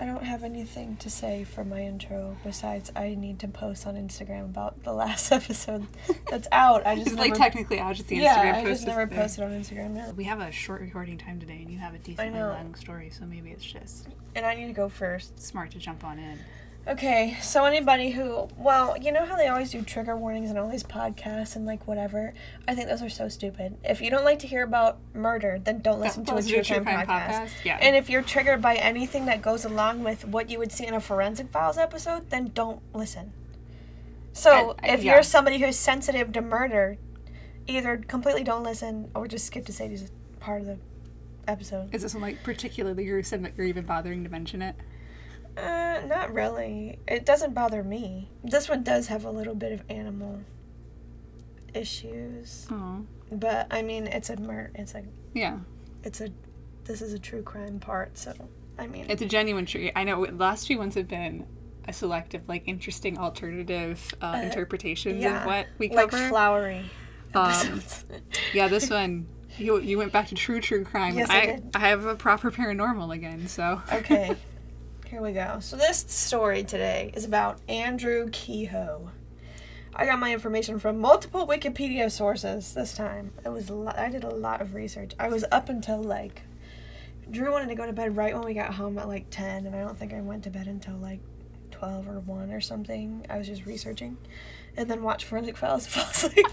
I don't have anything to say for my intro besides I need to post on Instagram about the last episode that's out. I just It's like never- technically out, just the yeah, Instagram I post. just never posted on Instagram yet. We have a short recording time today, and you have a decently long story, so maybe it's just And I need to go first. smart to jump on in. Okay, so anybody who, well, you know how they always do trigger warnings in all these podcasts and like whatever? I think those are so stupid. If you don't like to hear about murder, then don't listen to a true a crime, crime podcast. podcast, yeah. And if you're triggered by anything that goes along with what you would see in a forensic files episode, then don't listen. So I- I- if yeah. you're somebody who's sensitive to murder, either completely don't listen or just skip to Sadie's part of the episode. Is this one like particularly gruesome that you're even bothering to mention it? Uh, not really. It doesn't bother me. This one does have a little bit of animal issues, Oh, but I mean, it's a murder. It's a, yeah. it's a, this is a true crime part. So, I mean, It's a genuine tree. I know. Last few ones have been a selective, like interesting alternative uh, interpretations yeah, of what we call. like cover. flowery Um, yeah, this one. You, you went back to true true crime. Yes, I I did. I have a proper paranormal again. So okay, here we go. So this story today is about Andrew Kehoe. I got my information from multiple Wikipedia sources this time. It was a lot, I did a lot of research. I was up until like Drew wanted to go to bed right when we got home at like 10 and I don't think I went to bed until like 12 or 1 or something. I was just researching and then watched Forensic Files fall asleep.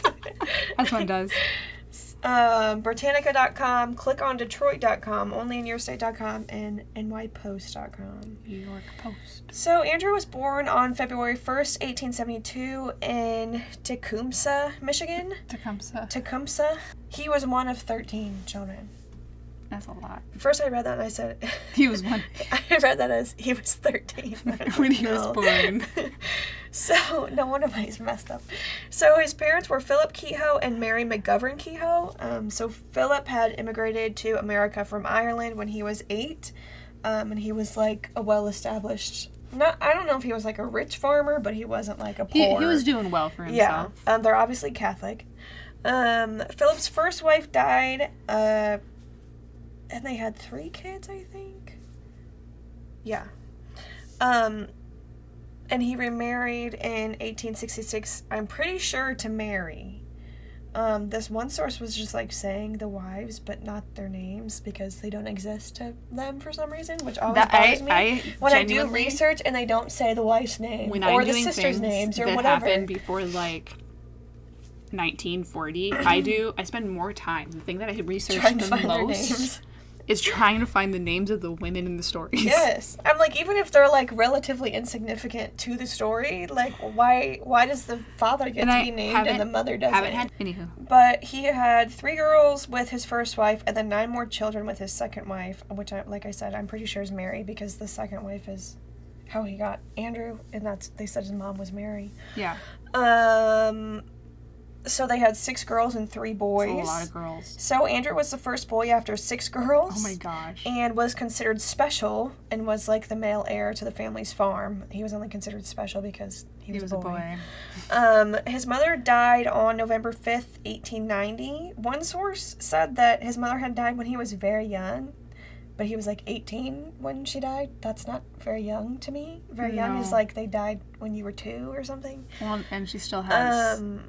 as one does. um, Britannica.com, click on Detroit.com, onlyinyourstate.com, and NYPost.com. New York Post. So, Andrew was born on February 1st, 1872, in Tecumseh, Michigan. Tecumseh. Tecumseh. He was one of 13 children. That's a lot. First, I read that and I said, He was one. I read that as he was 13. When he was born. so, no wonder why he's messed up. So, his parents were Philip Kehoe and Mary McGovern Kehoe. Um, so, Philip had immigrated to America from Ireland when he was eight. Um, and he was like a well established, not, I don't know if he was like a rich farmer, but he wasn't like a poor. he was doing well for Yeah, himself. um, they're obviously Catholic. Um, Philip's first wife died, uh, and they had three kids, I think. Yeah. Um, and he remarried in 1866. I'm pretty sure to Mary. Um, this one source was just like saying the wives, but not their names because they don't exist to them for some reason, which always That bothers I, me. I when I do research and they don't say the wife's name when or I'm the sisters' names or that whatever. happened before like 1940, I do. I spend more time. The thing that I research the most. Is trying to find the names of the women in the stories. Yes, I'm like even if they're like relatively insignificant to the story, like why why does the father get And to be named and the mother doesn't? Haven't had anywho. But he had three girls with his first wife, and then nine more children with his second wife, which, I, like I said, I'm pretty sure is Mary because the second wife is how he got Andrew, and that's they said his mom was Mary. Yeah, Um, so they had six girls and three boys. it's a lot of girls. so Andrew was the first boy after six girls. Oh my gosh. and was considered special and was like the male heir to the family's farm. He was only considered special because he was, He was a a boy. boy. Um, his mother died on November 5th, 1890. One source said that his mother had died when he was very young, but he was like 18 when she died. That's not very young to me. Very young is like they died when you were two or something. Well, and she still has. Um,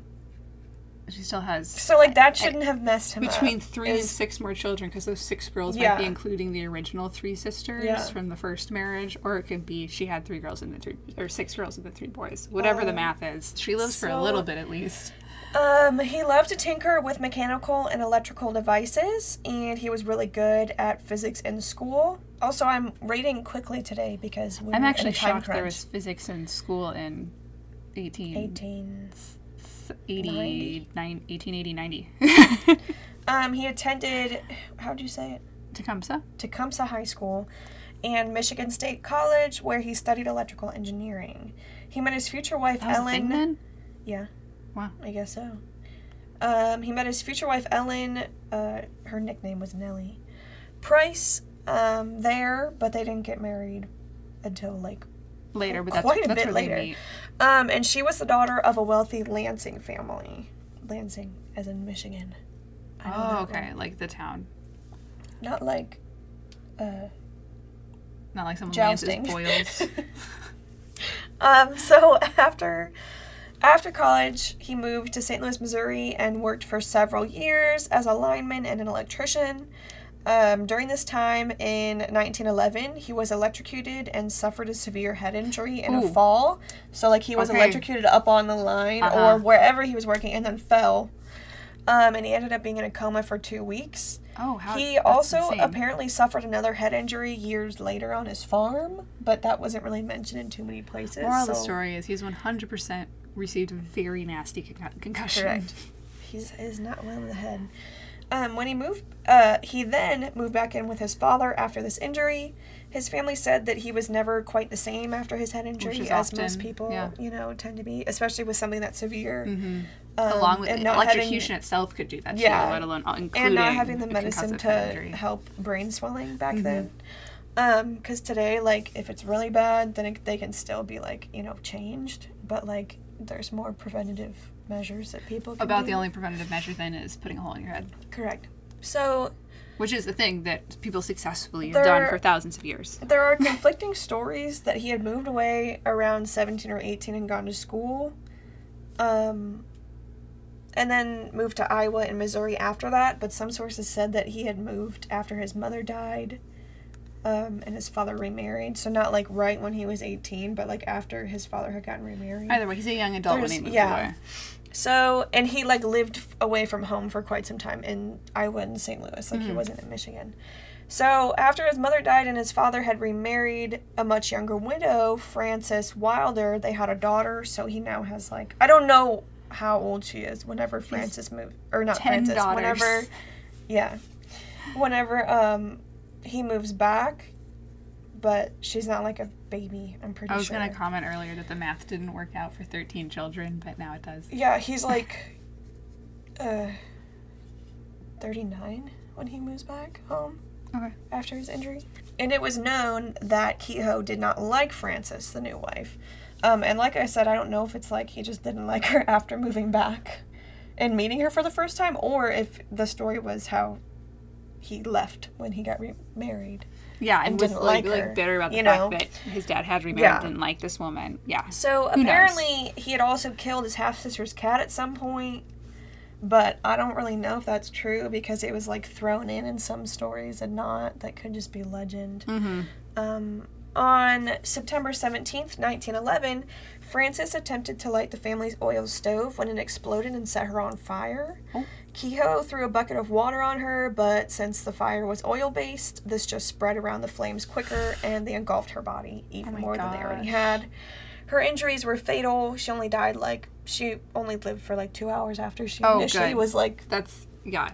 she still has so like that shouldn't have messed him up. between up. three and six more children because those six girls Yeah. might be including the original three sisters Yeah. from the first marriage, or it could be she had three girls and the three or six girls and the three boys. Whatever the Um, math is, she lives for a little bit at least. Um, he loved to tinker with mechanical and electrical devices, and he was really good at physics in school. Also, I'm reading quickly today because we I'm actually in a time shocked there was physics in school in 18, 18. 80, 9, 1880, 90. Um, he attended, how do you say it? Tecumseh? Tecumseh High School and Michigan State College, where he studied electrical engineering. He met his future wife, That was Ellen. thing then? Yeah. Wow. I guess so. Um, he met his future wife Ellen. Uh, her nickname was Nellie Price. Um, there, but they didn't get married until like. Later, but that's, Quite a that's bit really later. neat. Um, and she was the daughter of a wealthy Lansing family. Lansing, as in Michigan. Oh, okay. one. Like the town. Not like, uh, Not like someone Jousting. boils. Um, so after after college, he moved to St. Louis, Missouri, and worked for several years as a lineman and an electrician. Um, during this time in 1911, he was electrocuted and suffered a severe head injury in a fall. So, like, he was Okay. electrocuted up on the line Uh-huh. or wherever he was working and then fell. Um, and he ended up being in a coma for two weeks. Oh, how He also insane. apparently suffered another head injury years later on his farm, but that wasn't really mentioned in too many places. Moral of the so- story is he's 100% received a very nasty con- concussion. Correct. He's is not well in the head. Um, when he moved, uh, he then moved back in with his father after this injury. His family said that he was never quite the same after his head injury, as most people, yeah. you know, tend to be, especially with something that severe. hmm Um, Along with and not having- itself could do that too, Yeah. let alone uh, including and not having the medicine to help brain swelling back Mhm. then. Um, because today, like, if it's really bad, then it, they can still be like, you know, changed. But like, there's more preventative measures that people can About do. the only preventative measure then is putting a hole in your head, correct. So which is the thing that people successfully have done for thousands of years. There are conflicting stories that he had moved away around 17 or 18 and gone to school. Um, and then moved to Iowa and Missouri after that, but some sources said that he had moved after his mother died um, and his father remarried. So, not like right when he was 18, but like after his father had gotten remarried. Either way, he's a young adult when he There's- moved yeah. away. So, and he like lived away from home for quite some time in Iowa and St. Louis. Like he Mhm. wasn't in Michigan. So, after his mother died and his father had remarried a much younger widow, Frances Wilder, they had a daughter. So he now has like I don't know how old she is. Whenever Frances moved, or not 10 Frances, daughters. whenever, yeah, whenever um he moves back, but she's not like a baby. I'm pretty sure. I was sure. to comment earlier that the math didn't work out for 13 children, but now it does. Yeah, he's like uh 39 when he moves back home Okay. after his injury. And it was known that Kehoe did not like Frances, the new wife. Um, and like I said, I don't know if it's like he just didn't like her after moving back and meeting her for the first time, or if the story was how he left when he got remarried. Yeah, and, And was didn't like, like like her, bitter about the you fact know? that his dad had remarried, Yeah. didn't like this woman. Yeah. So Who knows? apparently, he had also killed his half sister's cat at some point, but I don't really know if that's true because it was like thrown in in some stories and not. That could just be legend. Mm-hmm. Um, on September 17th, 1911, Frances attempted to light the family's oil stove when it exploded and set her on fire. Oh. Kehoe threw a bucket of water on her, but since the fire was oil based, this just spread around the flames quicker and they engulfed her body even Oh more than they already had. Her injuries were fatal. She only died like, she only lived for like two hours after she Oh, initially good. was like That's, yeah.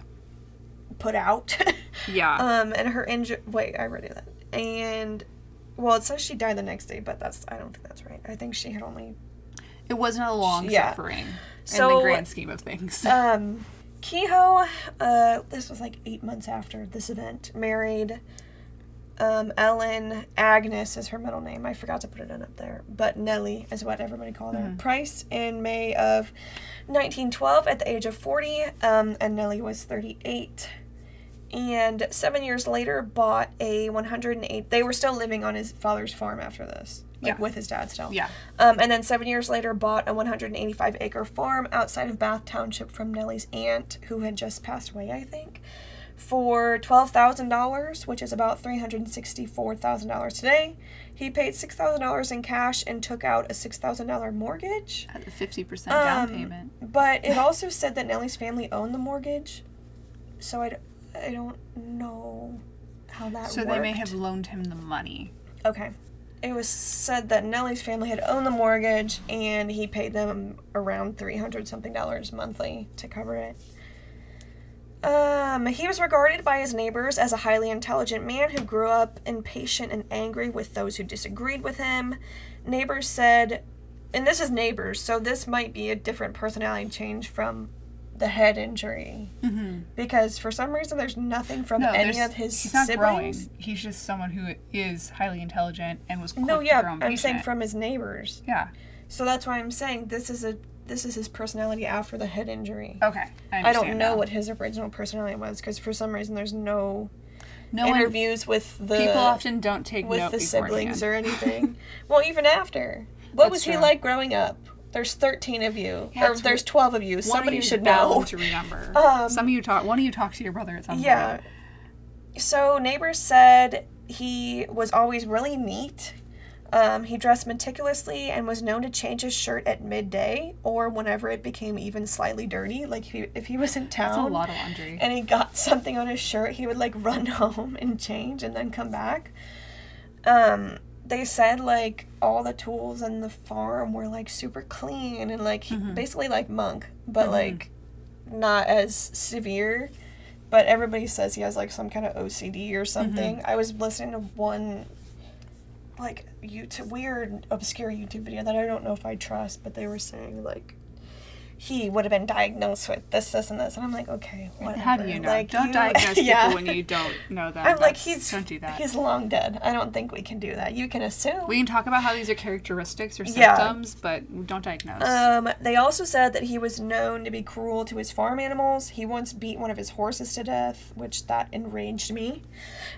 put out. Yeah. Um, and her injury. Wait, I already that. And well, it says she died the next day, but that's I don't think that's right. I think she had only. it wasn't a long yeah. suffering in the grand scheme of things. Um, Kehoe. Uh, this was like eight months after this event. Married. Um, Ellen Agnes is her middle name. I forgot to put it in up there, but Nellie is what everybody called her. Mhm. Price in May of 1912 at the age of 40, um, and Nellie was 38. And seven years later, bought a 108. They were still living on his father's farm after this, like Yeah. with his dad still. yeah. Um, and then seven years later, bought a 185 acre farm outside of Bath Township from Nellie's aunt, who had just passed away, I think, for $12,000, which is about $364,000 today. He paid $6,000 in cash and took out a $6,000 mortgage. At a 50% down Um, payment. But it also said that Nellie's family owned the mortgage. So I, d- I don't know how that So worked. they may have loaned him the money. Okay. It was said that Nellie's family had owned the mortgage and he paid them around 300 something dollars monthly to cover it. Um, he was regarded by his neighbors as a highly intelligent man who grew up impatient and angry with those who disagreed with him. Neighbors said, and this is neighbors, so this might be a different personality change from the head injury. Mm-hmm. Because for some reason, there's nothing from No, any of his he's not siblings. growing. He's just someone who is highly intelligent and was No, yeah, I'm impatient. saying from his neighbors. Yeah. So that's why I'm saying this is a this is his personality after the head injury. Okay. I, I don't know now. what his original personality was because for some reason there's no No interviews with the People often don't take with the siblings or anything. well, even after. What That's was he like growing up? There's 13 of you, Yeah, or there's 12 of you. Somebody of you should know. to remember. Um, some of you talk. One of you talk to your brother at some Yeah. point. So neighbors said he was always really neat. Um, he dressed meticulously and was known to change his shirt at midday or whenever it became even slightly dirty. Like if he, if he was in town, That's a lot of laundry. and he got something on his shirt, he would like run home and change and then come back. Um, they said like all the tools in the farm were like super clean and like Mhm. basically like monk, but Mhm. like not as severe. But everybody says he has like some kind of OCD or something. I was listening to one like YouTube weird obscure YouTube video that I don't know if I trust, but they were saying like he would have been diagnosed with this, this, and this, and I'm like, okay, whatever. How do you know? Like, don't you- diagnose yeah. people when you don't know them. I'm like, he's don't do that. he's long dead. I don't think we can do that. You can assume. We can talk about how these are characteristics or Yeah. symptoms, but don't diagnose. Um, they also said that he was known to be cruel to his farm animals. He once beat one of his horses to death, which that enraged me.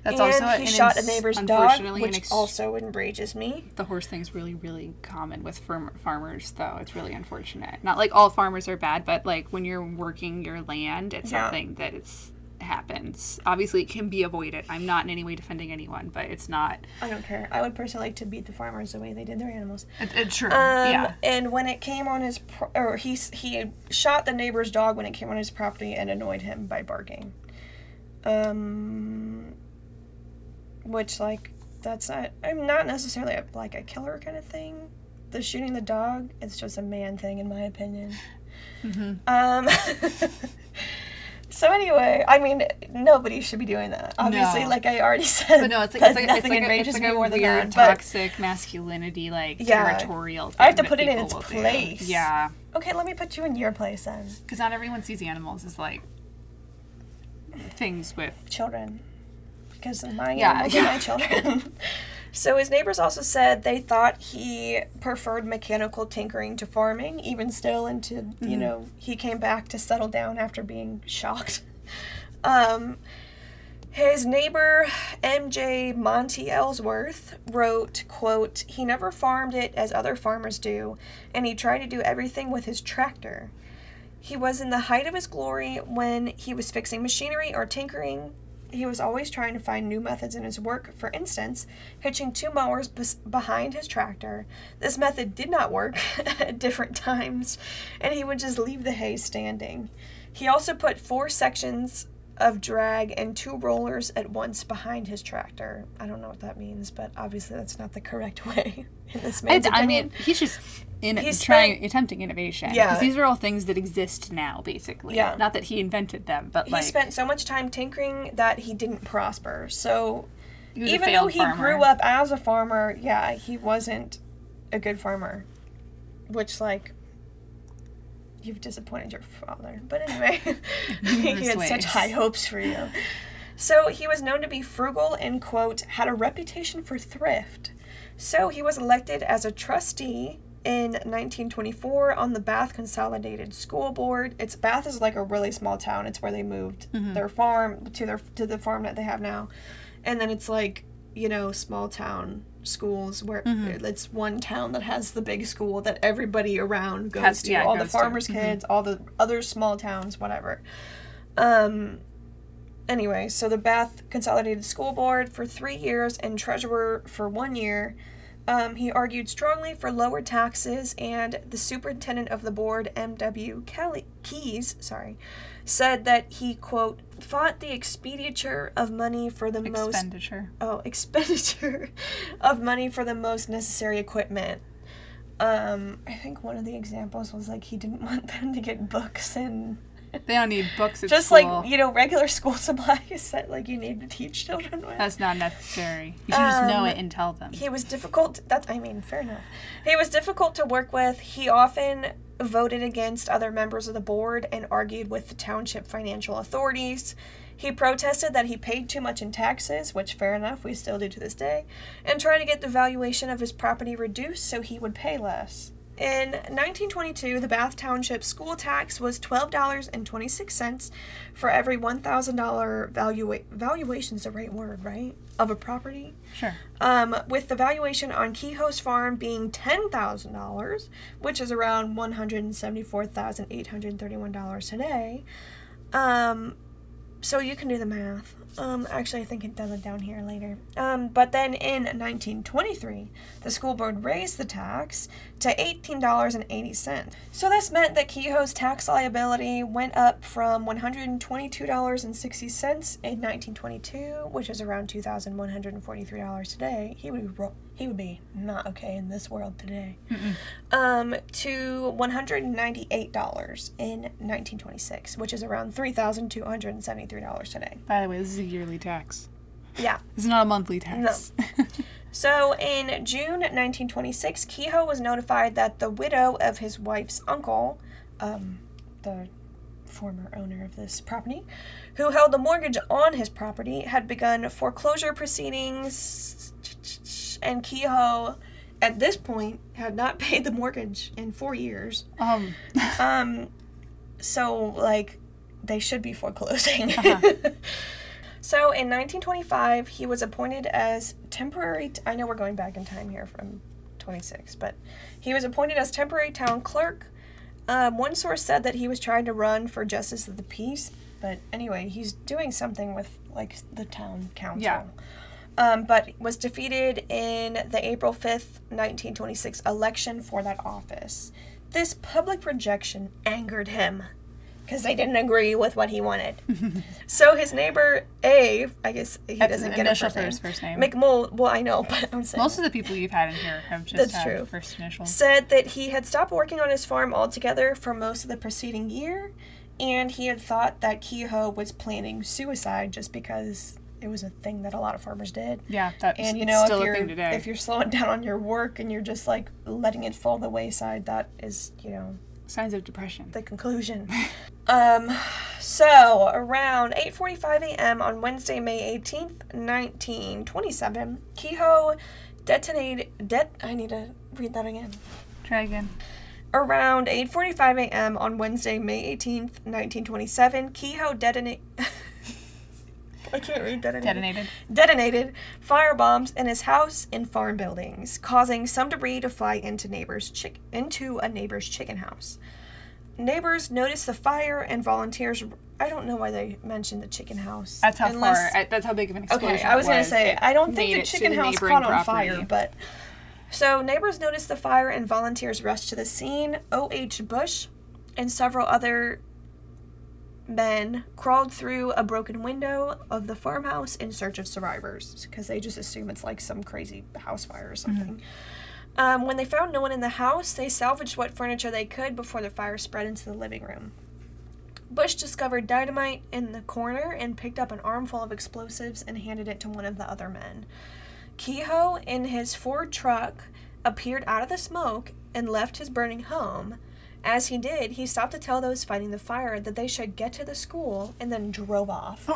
That's and also he shot a neighbor's dog, which ex- also enrages me. the horse thing's really, really common with farm- farmers, though. It's really unfortunate. Not like all farmers are bad, but like when you're working your land, it's Yeah. something that it's happens. Obviously, it can be avoided. I'm not in any way defending anyone, but it's not. I don't care. I would personally like to beat the farmers the way they did their animals. It, it's true. Um, yeah. And when it came on his, pro- or he he shot the neighbor's dog when it came on his property and annoyed him by barking. Um, which like that's not. I'm not necessarily a, like a killer kind of thing. The shooting the dog, it's just a man thing in my opinion. Hmm Um. So anyway, I mean, nobody should be doing that. Obviously, No. like I already said, But no, it's like it's like, it's nothing like, a, it's enrages like me more than that. Toxic masculinity, like Yeah. territorial. I have to put it in its will do. place. Yeah, okay, let me put you in your place then. because not everyone sees animals as like things with. children because my Yeah, animals yeah. are my children. so his neighbors also said they thought he preferred mechanical tinkering to farming, even still into you Mhm. know he came back to settle down after being shocked. Um, his neighbor MJ Monty Ellsworth wrote, quote, he never farmed it as other farmers do, and he tried to do everything with his tractor. He was in the height of his glory when he was fixing machinery or tinkering. He was always trying to find new methods in his work. For instance, hitching two mowers behind his tractor. This method did not work at different times, and he would just leave the hay standing. He also put four sections of drag and two rollers at once behind his tractor. I don't know what that means, but obviously that's not the correct way in this man's It's, I mean, he's just in He's trying spent- attempting innovation. Yeah. because these are all things that exist now, basically. Yeah. not that he invented them, but like he like spent so much time tinkering that he didn't prosper. So he was a even though he farmer. grew up as a farmer, yeah, he wasn't a good farmer. Which like you've disappointed your father. But anyway, he had such high hopes for you. So he was known to be frugal and quote had a reputation for thrift. So he was elected as a trustee in 1924 on the Bath Consolidated School Board. It's Bath is like a really small town. It's where they moved Mhm. their farm to their to the farm that they have now. And then it's like, you know, small town schools where Mhm. it's one town that has the big school that everybody around goes Has- to. yeah, all the goes to. farmers' Mhm. kids, all the other small towns, whatever. Um anyway, so the Bath Consolidated School Board for three years and treasurer for one year. Um, he argued strongly for lower taxes, and the superintendent of the board, M.W. Kelly Keys, sorry, said that he quote fought the expenditure of money for the most expenditure. oh expenditure of money for the most necessary equipment. Um, I think one of the examples was like he didn't want them to get books and They don't need books at just school. like you know regular school supplies that like you need to teach children with. That's not necessary. You should just know Um, it and tell them. he was difficult that i mean fair enough he was difficult to work with he often voted against other members of the board and argued with the township financial authorities. He protested that he paid too much in taxes which fair enough we still do to this day and tried to get the valuation of his property reduced so he would pay less In 1922, the Bath Township school tax was $12.26 for every $1,000 valua- valuation's the right word, right? Of a property. Sure. Um, with the valuation on Kehoe's farm being $10,000, which is around $174,831 today. Um, so you can do the math. Um, actually, I think it does it down here later. Um, but then in 1923, the school board raised the tax to $18.80. So this meant that Kehoe's tax liability went up from $122.60 in 1922, which is around $2,143 today. He would be he would be not okay in this world today. Um, to $198 in 1926, which is around $3,273 today. By the way, this is a yearly tax. Yeah. This is not a monthly tax. No. So in June 1926, Kehoe was notified that the widow of his wife's uncle, um, the former owner of this property, who held the mortgage on his property, had begun foreclosure proceedings, and Kehoe, at this point, had not paid the mortgage in four years. um, Um, so like they should be foreclosing. Uh-huh. so in 1925, he was appointed as temporary. I know we're going back in time here from 26, but he was appointed as temporary town clerk. Um, one source said that he was trying to run for justice of the peace, but anyway, he's doing something with like the town council. Yeah. Um, but was defeated in the April 5th, 1926 election for that office. This public rejection angered him because they didn't agree with what he wanted. so his neighbor A, I guess he That's doesn't get a first name. his first name. McMull, well, I know, but I'm saying Most of the people you've had in here have just That's had true. first initials. said that he had stopped working on his farm altogether for most of the preceding year, and he had thought that Kehoe was planning suicide just because it was a thing that a lot of farmers did. Yeah, that's And you know, still if a you're thing today. if you're slowing down on your work and you're just like letting it fall the wayside, that is, you know, Signs of depression. the conclusion. um, so around 8:45 a.m. on Wednesday, May 18th, 1927, Kehoe detonated. Det. I need to read that again. Try again. Around 8:45 a.m. on Wednesday, May 18th, 1927, Kehoe detonate. I can't read detonated. Detonated. Detonated firebombs in his house and farm buildings, causing some debris to fly into neighbors' chick- into a neighbor's chicken house. Neighbors noticed the fire and volunteers. I don't know why they mentioned the chicken house. That's how unless- far. That's how big of an explosion. Okay, I was it gonna say It I don't think the chicken house caught on fire, but so neighbors noticed the fire and volunteers rushed to the scene. O. H. Bush and several other men crawled through a broken window of the farmhouse in search of survivors because they just assume it's like some crazy house fire or something. Um, when they found no one in the house, they salvaged what furniture they could before the fire spread into the living room. Bush discovered dynamite in the corner and picked up an armful of explosives and handed it to one of the other men. Kehoe, in his Ford truck, appeared out of the smoke and left his burning home. As he did, he stopped to tell those fighting the fire that they should get to the school and then drove off.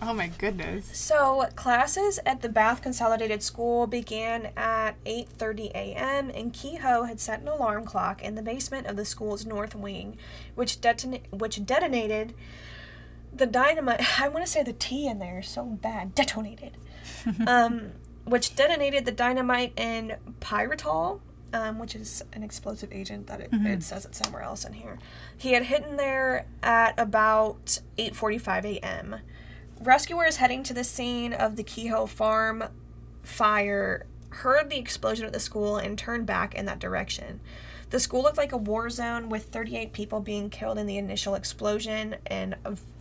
Oh my goodness. So, classes at the Bath Consolidated School began at 8:30 a.m. and Kehoe had set an alarm clock in the basement of the school's north wing, which detona- which detonated the dynamite. I want to say the T in there so bad. Detonated. um, which detonated the dynamite in pyrotol, um, which is an explosive agent that it, it says it somewhere else in here. He had hidden there at about 8:45 a.m. Rescuers heading to the scene of the Kehoe farm fire heard the explosion at the school and turned back in that direction. The school looked like a war zone with 38 people being killed in the initial explosion, and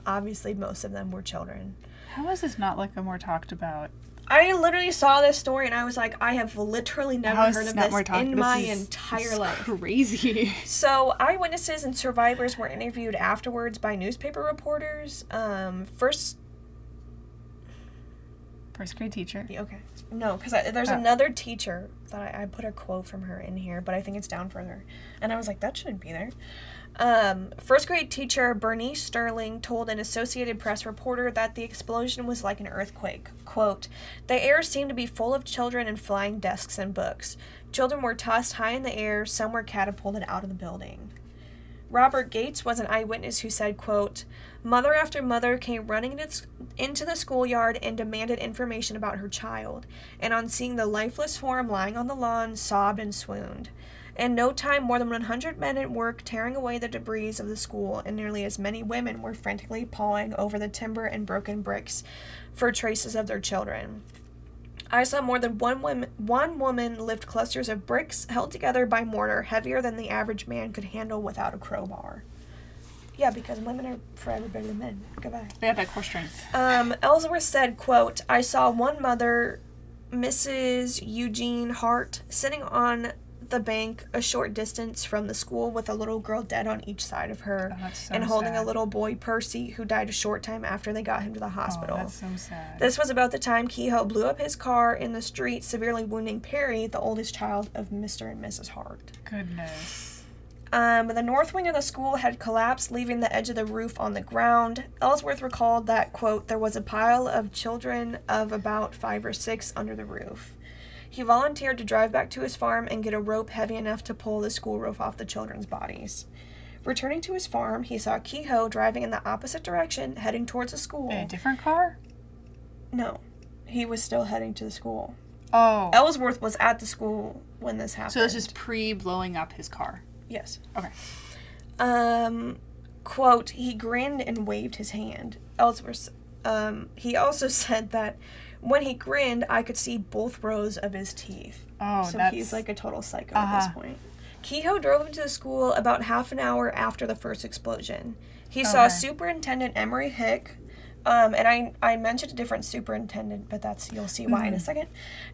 obviously most of them were children. How is this not like a more talked about? I literally saw this story and I was like, I have literally never heard of this in this my is- entire life. Crazy. So, eyewitnesses and survivors were interviewed afterwards by newspaper reporters. Um, first, First grade teacher. okay, no, because there's Oh. another teacher that I, I put a quote from her in here, but I think it's down further. And I was like, that shouldn't be there. Um, first grade teacher Bernice Sterling told an Associated Press reporter that the explosion was like an earthquake. Quote, The air seemed to be full of children and flying desks and books. Children were tossed high in the air, some were catapulted out of the building. Robert Gates was an eyewitness who said, quote, Mother after mother came running into the schoolyard and demanded information about her child, and on seeing the lifeless form lying on the lawn, sobbed and swooned. In no time, more than 100 men at work tearing away the debris of the school, and nearly as many women were frantically pawing over the timber and broken bricks for traces of their children. I saw more than one woman, one woman lift clusters of bricks held together by mortar heavier than the average man could handle without a crowbar. Yeah, because women are forever better than men. Goodbye. They have that core strength. Um, Ellsworth said, quote, I saw one mother, Mrs. Eugene Hart, sitting on the bank a short distance from the school with a little girl dead on each side of her Oh, so and holding a little boy Percy who died a short time after they got him to the hospital. Oh, that's so sad. This was about the time Kehoe blew up his car in the street, severely wounding Perry, the oldest child of Mr. and Mrs. Hart. Goodness. Um, the north wing of the school had collapsed, leaving the edge of the roof on the ground. Ellsworth recalled that, quote, there was a pile of children of about five or six under the roof. He volunteered to drive back to his farm and get a rope heavy enough to pull the school roof off the children's bodies. Returning to his farm, he saw Kehoe driving in the opposite direction, heading towards the school. A different car? No, he was still heading to the school. Oh. Ellsworth was at the school when this happened. so this is pre blowing up his car. yes. Okay. Um, quote, he grinned and waved his hand. Ellsworth, um, he also said that when he grinned, I could see both rows of his teeth. Oh, so that's he's like a total psycho at this Uh-huh. point. Kehoe drove into the school about half an hour after the first explosion. He saw Superintendent Emory Huyck, um, and I, I mentioned a different superintendent, but that's you'll see why in Mm-hmm. a second,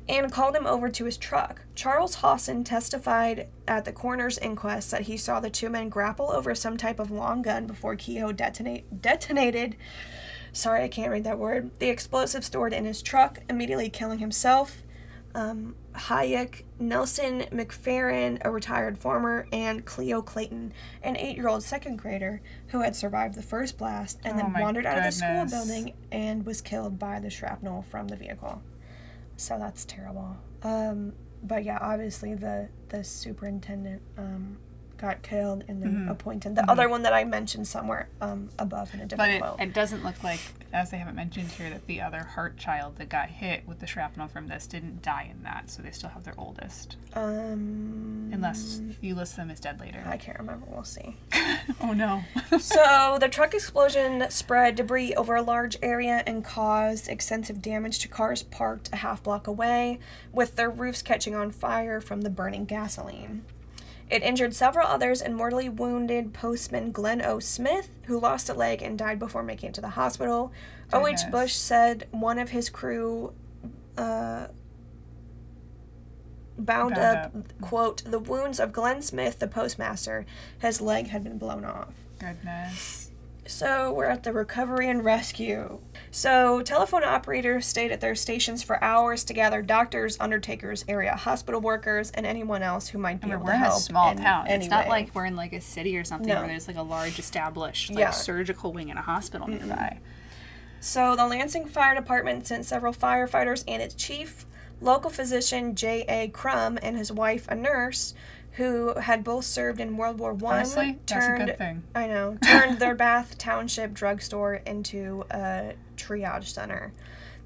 and called him over to his truck. Charles Hawson testified at the coroner's inquest that he saw the two men grapple over some type of long gun before Kehoe detonate, detonated. Sorry, I can't read that word. The explosive stored in his truck, immediately killing himself um, Huyck, Nelson McFarren, a retired farmer, and Cleo Clayton, an eight year old second grader who had survived the first blast and Oh then wandered out of the school building and was killed by the shrapnel from the vehicle. So that's terrible. Um, but yeah, obviously the, the superintendent um, got killed and then Mhm. appointed the other one that I mentioned somewhere um, above in a But different it, quote. it doesn't look like, as they haven't mentioned here, that the other heart child that got hit with the shrapnel from this didn't die in that, so they still have their oldest. um, Unless you list them as dead later. I can't remember. We'll see. oh no. so the truck explosion spread debris over a large area and caused extensive damage to cars parked a half block away, with their roofs catching on fire from the burning gasoline. It injured several others and mortally wounded postman Glenn O. Smith, who lost a leg and died before making it to the hospital. O. H. Goodness. Bush said one of his crew uh, bound, Bound up, quote, the wounds of Glenn Smith, the postmaster. His leg had been blown off. Goodness. So we're at the recovery and rescue. So telephone operators stayed at their stations for hours to gather doctors, undertakers, area hospital workers, and anyone else who might be mean, able we're to in a small in town. It's not way. like we're in like a city or something No. where there's like a large established like Yeah. surgical wing and a hospital nearby. So the Lansing Fire Department sent several firefighters and its chief, local physician J.A. Crum, and his wife, a nurse, who had both served in World War One. Honestly, that's a turned good thing. I know. Turned their Bath Township drugstore into a triage center.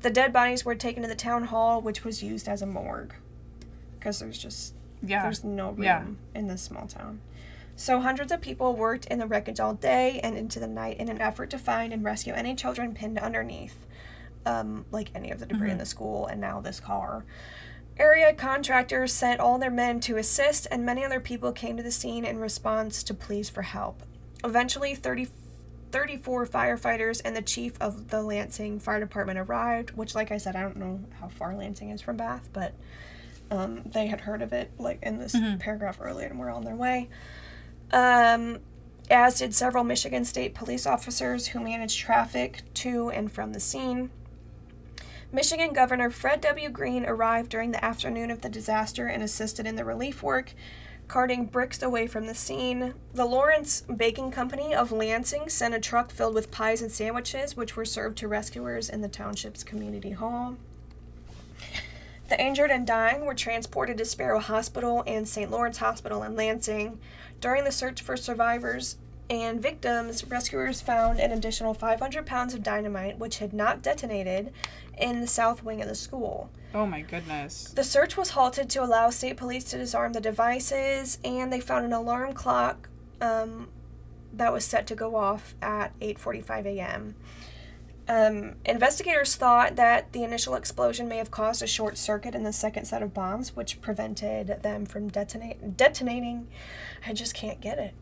The dead bodies were taken to the town hall, which was used as a morgue. Because there's just Yeah. there's no room Yeah. in this small town. So hundreds of people worked in the wreckage all day and into the night in an effort to find and rescue any children pinned underneath, um, like any of the debris in the school and now this car. Area contractors sent all their men to assist, and many other people came to the scene in response to pleas for help. Eventually, 30, 34 firefighters and the chief of the Lansing Fire Department arrived, which, like I said, I don't know how far Lansing is from Bath, but um, they had heard of it, like in this paragraph earlier, and were on their way. Um, as did several Michigan State police officers who managed traffic to and from the scene. Michigan Governor Fred W. Green arrived during the afternoon of the disaster and assisted in the relief work. carting bricks away from the scene. The Lawrence Baking Company of Lansing sent a truck filled with pies and sandwiches, which were served to rescuers in the township's community hall. The injured and dying were transported to Sparrow Hospital and St. Lawrence Hospital in Lansing. During the search for survivors and victims, rescuers found an additional 500 pounds of dynamite, which had not detonated, in the south wing of the school. Oh my goodness. The search was halted to allow state police to disarm the devices, and they found an alarm clock um, that was set to go off at 8:45 a.m. Um, investigators thought that the initial explosion may have caused a short circuit in the second set of bombs, which prevented them from detonate- detonating. I just can't get it.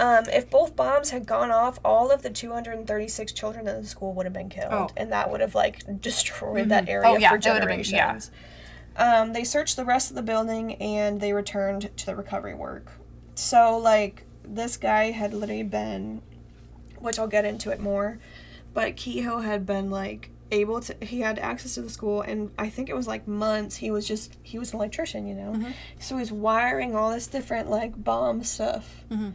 Um, if both bombs had gone off, all of the 236 children in the school would have been killed, Oh. and that would have like destroyed that area Oh, yeah, for have been- yeah. Um, they searched the rest of the building and they returned to the recovery work. So, like, this guy had literally been, which I'll get into it more, but Kehoe had been, like, able to, he had access to the school, and I think it was like months. He was just, he was an electrician, you know? So he was wiring all this different, like, bomb stuff Mhm.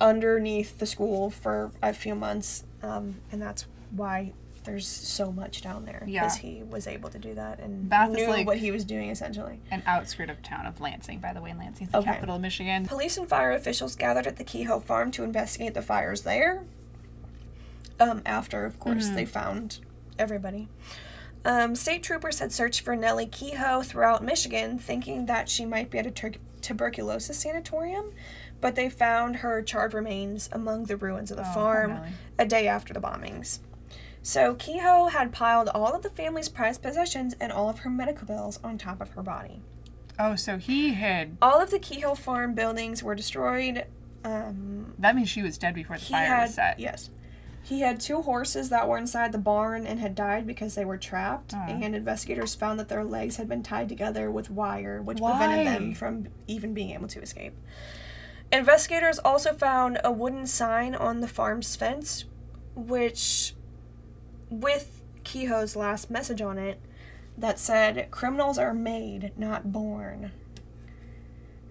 Underneath the school for a few months. Um, and that's why there's so much down there. Yeah. Because he was able to do that and Bath knew like- what he was doing, essentially. An outskirt of town of Lansing, by the way. Lansing's the Okay. capital of Michigan. Police and fire officials gathered at the Kehoe farm to investigate the fires there. Um, after, of course, they found everybody. Um, state troopers had searched for Nellie Kehoe throughout Michigan, thinking that she might be at a tur- tuberculosis sanatorium, but they found her charred remains among the ruins of the Oh, farm a day after the bombings. So Kehoe had piled all of the family's prized possessions and all of her medical bills on top of her body. Oh, so he had. All of the Kehoe farm buildings were destroyed. Um, That means she was dead before the fire had was set. yes, he had two horses that were inside the barn and had died because they were trapped. Aw. And investigators found that their legs had been tied together with wire, which prevented them from even being able to escape. Investigators also found a wooden sign on the farm's fence, which, with Kehoe's last message on it, that said, "Criminals are made, not born."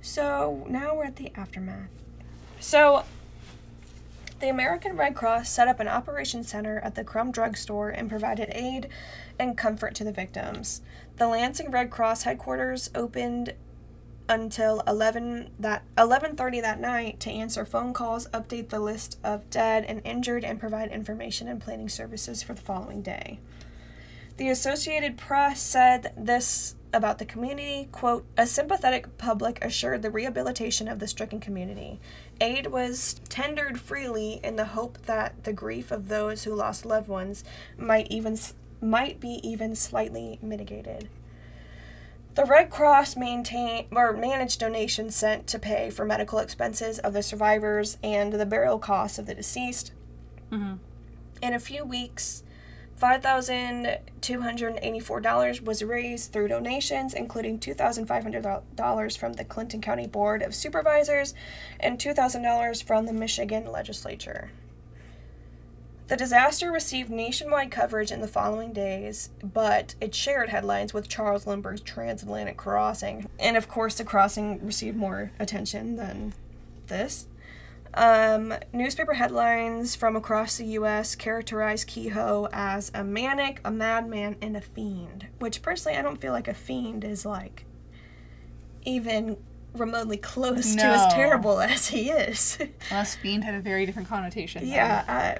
So now we're at the aftermath. So the American Red Cross set up an operation center at the Crum Drug Store and provided aid and comfort to the victims. The Lansing Red Cross headquarters opened until 11 that 11:30 that night to answer phone calls, update the list of dead and injured and provide information and planning services for the following day. The Associated Press said this about the community, quote, a sympathetic public assured the rehabilitation of the stricken community. Aid was tendered freely in the hope that the grief of those who lost loved ones might even might be even slightly mitigated. The Red Cross maintain or managed donations sent to pay for medical expenses of the survivors and the burial costs of the deceased. Mhm. In a few weeks, $5,284 was raised through donations, including $2,500 from the Clinton County Board of Supervisors and $2,000 from the Michigan legislature. The disaster received nationwide coverage in the following days, but it shared headlines with Charles Lindbergh's transatlantic crossing. And of course, the crossing received more attention than this. Um, newspaper headlines from across the U.S. characterized Kehoe as a manic, a madman, and a fiend. Which, personally, I don't feel like a fiend is like even remotely close to as terrible as he is. Unless fiend had a very different connotation. yeah,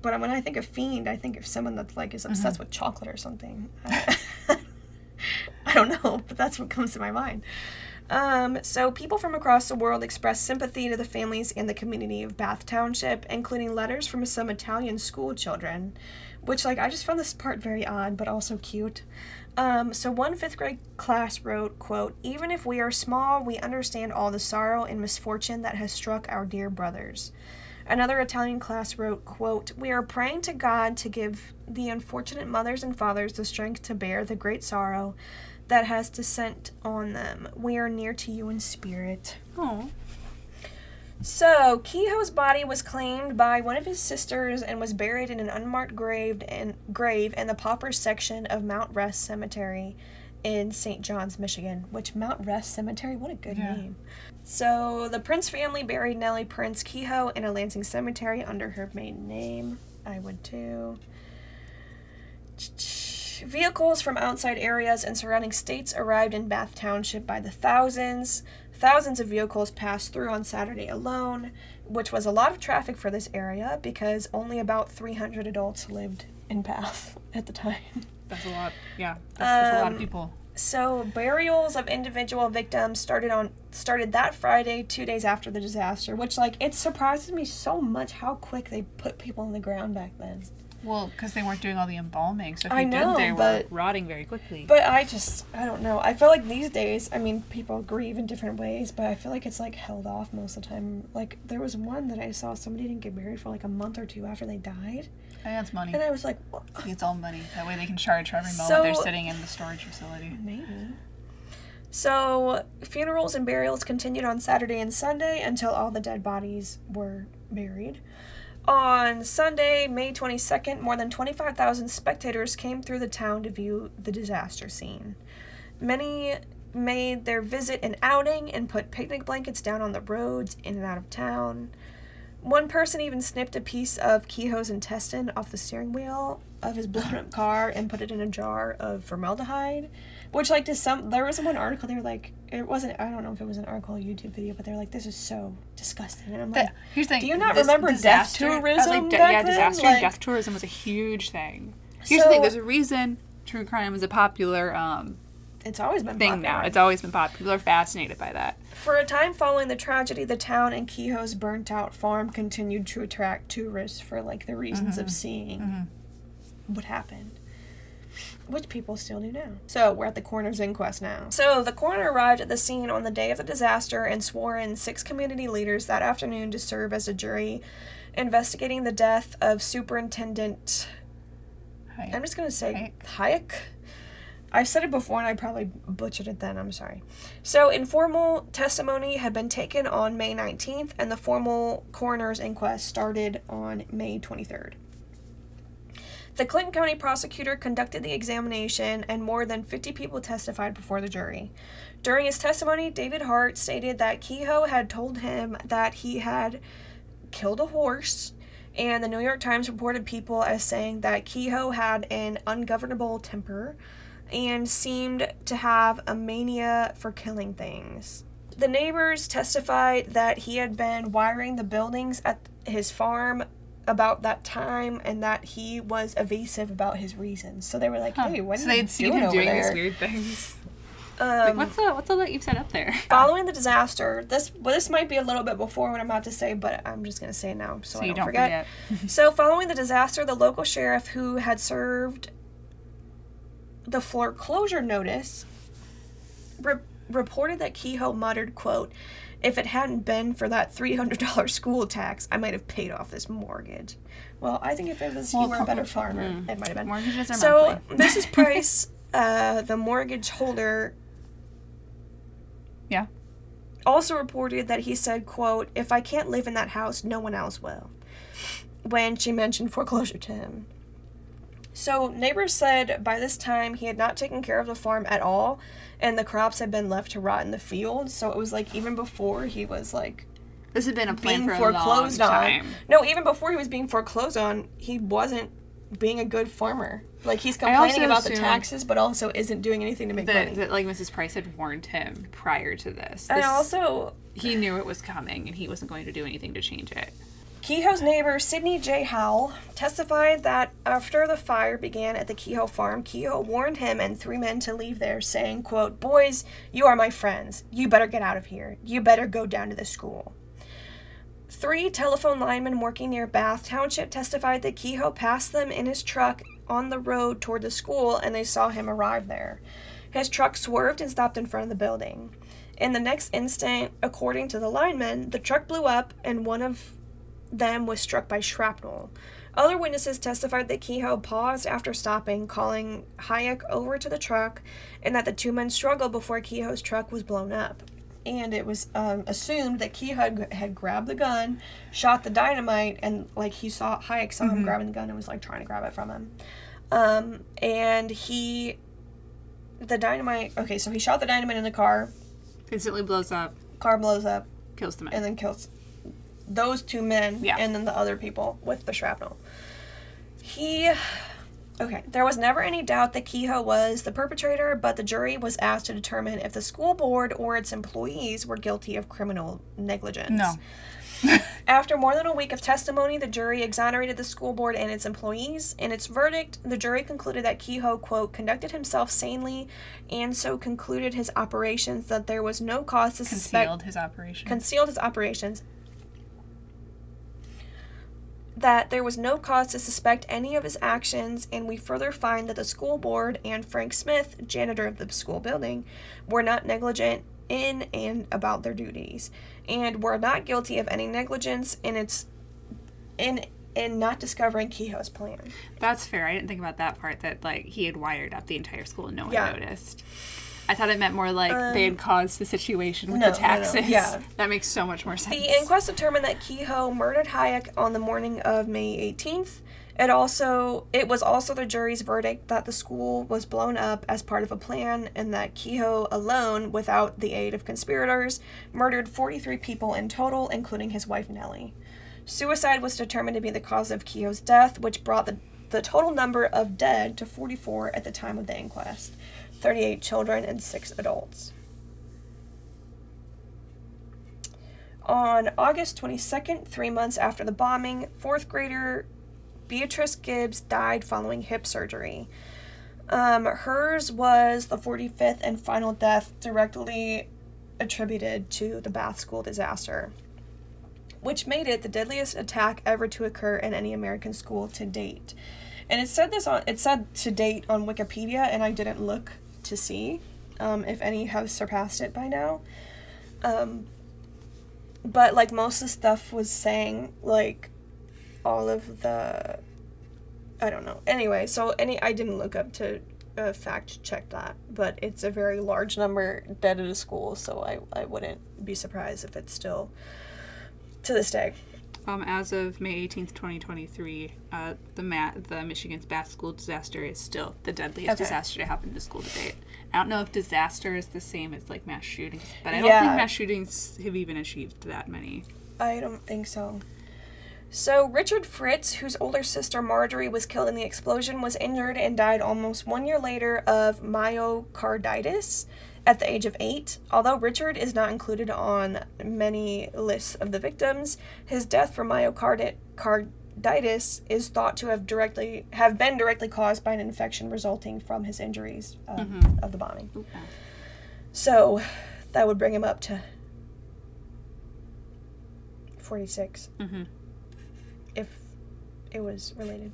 but when I think of fiend, I think of someone that like is obsessed with chocolate or something. I, I don't know, but that's what comes to my mind. Um, so people from across the world expressed sympathy to the families and the community of Bath Township, including letters from some Italian school children, which like I just found this part very odd but also cute. Um, so one fifth grade class wrote, quote, Even if we are small, we understand all the sorrow and misfortune that has struck our dear brothers. Another Italian class wrote, quote, We are praying to God to give the unfortunate mothers and fathers the strength to bear the great sorrow that has descent on them. We are near to you in spirit. Oh. So, Kehoe's body was claimed by one of his sisters and was buried in an unmarked grave in, grave in the Paupers section of Mount Rest Cemetery in St. John's, Michigan, which Mount Rest Cemetery, what a good Yeah. name. So the Prince family buried Nellie Prince Kehoe in a Lansing cemetery under her maiden name. I would too. Vehicles from outside areas and surrounding states arrived in Bath Township by the thousands. Thousands of vehicles passed through on Saturday alone, which was a lot of traffic for this area because only about 300 adults lived in Bath at the time. That's a lot. Yeah, that's, that's a lot of Um, people. So burials of individual victims started on started that Friday, two days after the disaster. Which like it surprises me so much how quick they put people in the ground back then. Well, because they weren't doing all the embalming, so if I you know, did, they but- were rotting very quickly. But I just I don't know. I feel like these days, I mean, people grieve in different ways, but I feel like it's like held off most of the time. Like there was one that I saw somebody didn't get buried for like a month or two after they died, that's money. and I was like, what? It's all money. That way they can charge for every moment they're sitting in the storage facility. Maybe. So, funerals and burials continued on Saturday and Sunday until all the dead bodies were buried. On Sunday, May 22nd, more than 25,000 spectators came through the town to view the disaster scene. Many made their visit an outing and put picnic blankets down on the roads in and out of town. One person even snipped a piece of Kehoe's intestine off the steering wheel of his blown up car and put it in a jar of formaldehyde. Which, like, to some, there was one article, they were like, it wasn't, I don't know if it was an article or YouTube video, but they're like, this is so disgusting. And I'm like, here's the thing. do you not remember death disaster- was tourism like, de- yeah, disaster Like- and death tourism was a huge thing. Here's the thing. There's a reason true crime is a popular um, it's always been thing now. It's always been popular. People are fascinated by that. For a time following the tragedy, the town and Kehoe's burnt out farm continued to attract tourists for like the reasons of mm-hmm. seeing mm-hmm. what happened. Which people still do now. So we're at the coroner's inquest now. So the coroner arrived at the scene on the day of the disaster and swore in six community leaders that afternoon to serve as a jury investigating the death of Superintendent Hi. I'm just gonna say Hayek. I've said it before and I probably butchered it then, I'm sorry. So, informal testimony had been taken on May 19th, and the formal coroner's inquest started on May 23rd. The Clinton County prosecutor conducted the examination, and more than 50 people testified before the jury. During his testimony, David Hart stated that Kehoe had told him that he had killed a horse, and the New York Times reported people as saying that Kehoe had an ungovernable temper and seemed to have a mania for killing things. The neighbors testified that he had been wiring the buildings at his farm about that time and that he was evasive about his reasons. So they were like, "Hey, what are so they'd seen doing him doing there?" these weird things. Um, Like, what's the what's all that you've set up there? Following the disaster, this well, this might be a little bit before what I'm about to say, but I'm just gonna say it now so, So I you don't, don't forget. forget. so, following the disaster, the local sheriff who had served the foreclosure notice re- reported that Kehoe muttered, "quote If it hadn't been for that three hundred dollar school tax, I might have paid off this mortgage." Well, I think if it was Well, you were a better farmer, mm. it might have been. Mortgages are So monthly. Mrs. Price, uh, the mortgage holder, Yeah. also reported that he said, quote, if I can't live in that house, no one else will. When she mentioned foreclosure to him. So neighbors said by this time he had not taken care of the farm at all and the crops had been left to rot in the field. So it was like even before he was like This had been a plan being for a long foreclosed on. time. No, even before he was being foreclosed on, he wasn't being a good farmer. Like he's complaining about the taxes, but also isn't doing anything to make That, money. that like Mrs. Price had warned him prior to this. and also, he knew it was coming, and he wasn't going to do anything to change it. Kehoe's neighbor, Sidney J. Howell, testified that after the fire began at the Kehoe farm, Kehoe warned him and three men to leave there, saying, quote, Boys, you are my friends. You better get out of here. You better go down to the school. Three telephone linemen working near Bath Township testified that Kehoe passed them in his truck on the road toward the school and they saw him arrive there. His truck swerved and stopped in front of the building. In the next instant, according to the linemen, the truck blew up and one of them was struck by shrapnel. Other witnesses testified that Kehoe paused after stopping, calling Hayek over to the truck, and that the two men struggled before Kehoe's truck was blown up. And it was um, assumed that Kehoe had, had grabbed the gun, shot the dynamite, and like he saw Hayek saw him grabbing the gun and was like trying to grab it from him. Um, and he the dynamite. Okay, so he shot the dynamite in the car. Instantly blows up, Car blows up, kills the man. and then kills those two men Yeah. and then the other people with the shrapnel. He Okay, there was never any doubt that Kehoe was the perpetrator, but the jury was asked to determine if the school board or its employees were guilty of criminal negligence. no. After more than a week of testimony, the jury exonerated the school board and its employees. In its verdict, the jury concluded that Kehoe, quote, conducted himself sanely and so concluded his operations that there was no cause to suspect Concealed his operation. concealed his operations, that there was no cause to suspect any of his actions, and we further find that the school board and Frank Smith, janitor of the school building, were not negligent in and about their duties, and were not guilty of any negligence in its in in not discovering Kehoe's plan. That's fair. I didn't think about that part. That like he had wired up the entire school and no one Yeah. noticed. I thought it meant more like they had um, caused the situation with no, the no, no. taxes. Yeah. that makes so much more sense. The inquest determined that Kehoe murdered Hayek on the morning of May 18th. It also it was also the jury's verdict that the school was blown up as part of a plan and that Kehoe alone, without the aid of conspirators, murdered 43 people in total, including his wife Nellie. Suicide was determined to be the cause of Kehoe's death, which brought the, the total number of dead to 44 at the time of the inquest 38 children and 6 adults. On August 22nd, three months after the bombing, fourth grader Beatrice Gibbs died following hip surgery. Um, hers was the 45th and final death directly attributed to the Bath School disaster, which made it the deadliest attack ever to occur in any American school to date. And it said this on it said to date on Wikipedia, and I didn't look to see um, if any have surpassed it by now. Um, but like most of the stuff was saying like all of the I don't know. Anyway, so any I didn't look up to uh, fact check that, but it's a very large number dead at a school, so I I wouldn't be surprised if it's still to this day. Um, as of May 18th, 2023, uh, the Ma- the Michigan's Bath School disaster is still the deadliest Okay. disaster to happen to school to date. I don't know if disaster is the same as like mass shootings, but I don't Yeah. think mass shootings have even achieved that many. I don't think so. So, Richard Fritz, whose older sister Marjorie was killed in the explosion, was injured and died almost one year later of myocarditis at the age of eight. Although Richard is not included on many lists of the victims, his death from myocarditis is thought to have directly have been directly caused by an infection resulting from his injuries um, of the bombing. Uh, So, that would bring him up to 46 Mhm. if it was related.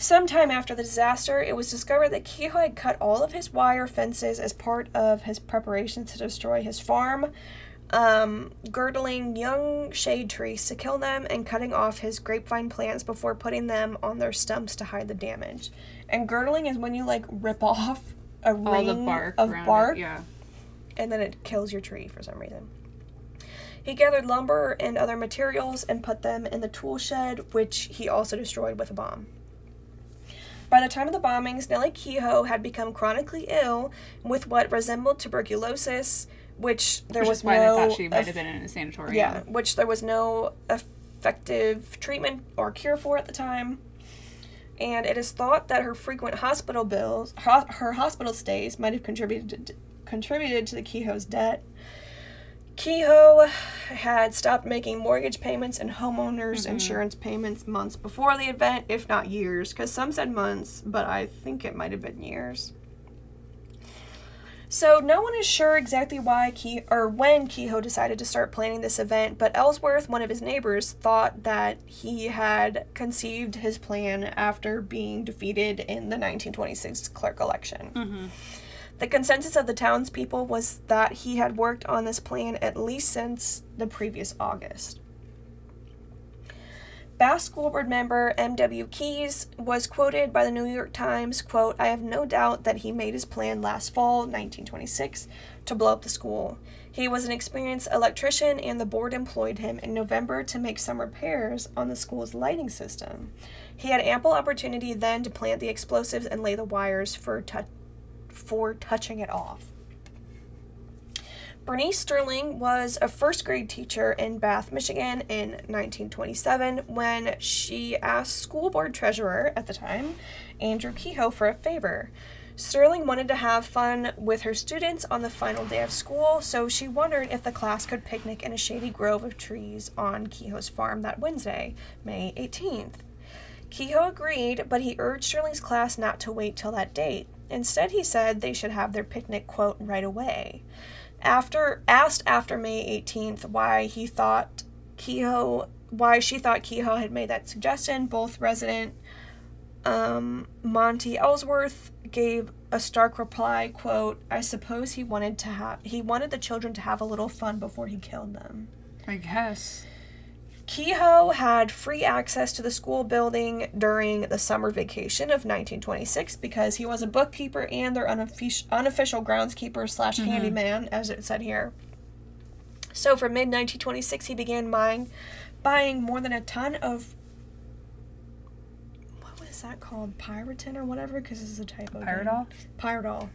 Sometime after the disaster, it was discovered that Kehoe had cut all of his wire fences as part of his preparations to destroy his farm, um, girdling young shade trees to kill them and cutting off his grapevine plants before putting them on their stumps to hide the damage. And girdling is when you like rip off a all ring bark of bark it. Yeah. and then it kills your tree for some reason. He gathered lumber and other materials and put them in the tool shed, which he also destroyed with a bomb. By the time of the bombings, Nellie Kehoe had become chronically ill with what resembled tuberculosis, which there Which was why no they thought she might have been in a sanatorium. yeah, which there was no effective treatment or cure for at the time. And it is thought that her frequent hospital bills, ho- her hospital stays, might have contributed contributed to the Kehoe's debt. Kehoe had stopped making mortgage payments and homeowners mm-hmm. insurance payments months before the event, if not years, because some said months, but I think it might have been years. So no one is sure exactly why Ke- or when Kehoe decided to start planning this event, but Ellsworth, one of his neighbors, thought that he had conceived his plan after being defeated in the 1926 clerk election. Mm-hmm. The consensus of the townspeople was that he had worked on this plan at least since the previous August. Bath School Board member M.W. Keyes was quoted by the New York Times, quote, I have no doubt that he made his plan last fall, 1926, to blow up the school. He was an experienced electrician and the board employed him in November to make some repairs on the school's lighting system. He had ample opportunity then to plant the explosives and lay the wires for, for touching it off. Bernice Sterling was a first grade teacher in Bath, Michigan in 1927 when she asked school board treasurer at the time, Andrew Kehoe, for a favor. Sterling wanted to have fun with her students on the final day of school, so she wondered if the class could picnic in a shady grove of trees on Kehoe's farm that Wednesday, May 18th. Kehoe agreed, but he urged Sterling's class not to wait till that date. Instead, he said they should have their picnic, quote, right away. After asked after May 18th why he thought Kehoe why she thought Kehoe had made that suggestion, both resident um, Monty Ellsworth gave a stark reply, quote, I suppose he wanted to have he wanted the children to have a little fun before he killed them. I guess. Kehoe had free access to the school building during the summer vacation of 1926 because he was a bookkeeper and their unoffic- unofficial groundskeeper slash handyman, as it said here. So from mid 1926, he began buying, buying more than a ton of what was that called, pyrotin or whatever, because this is a typo. again. Pyridol? Pyridol,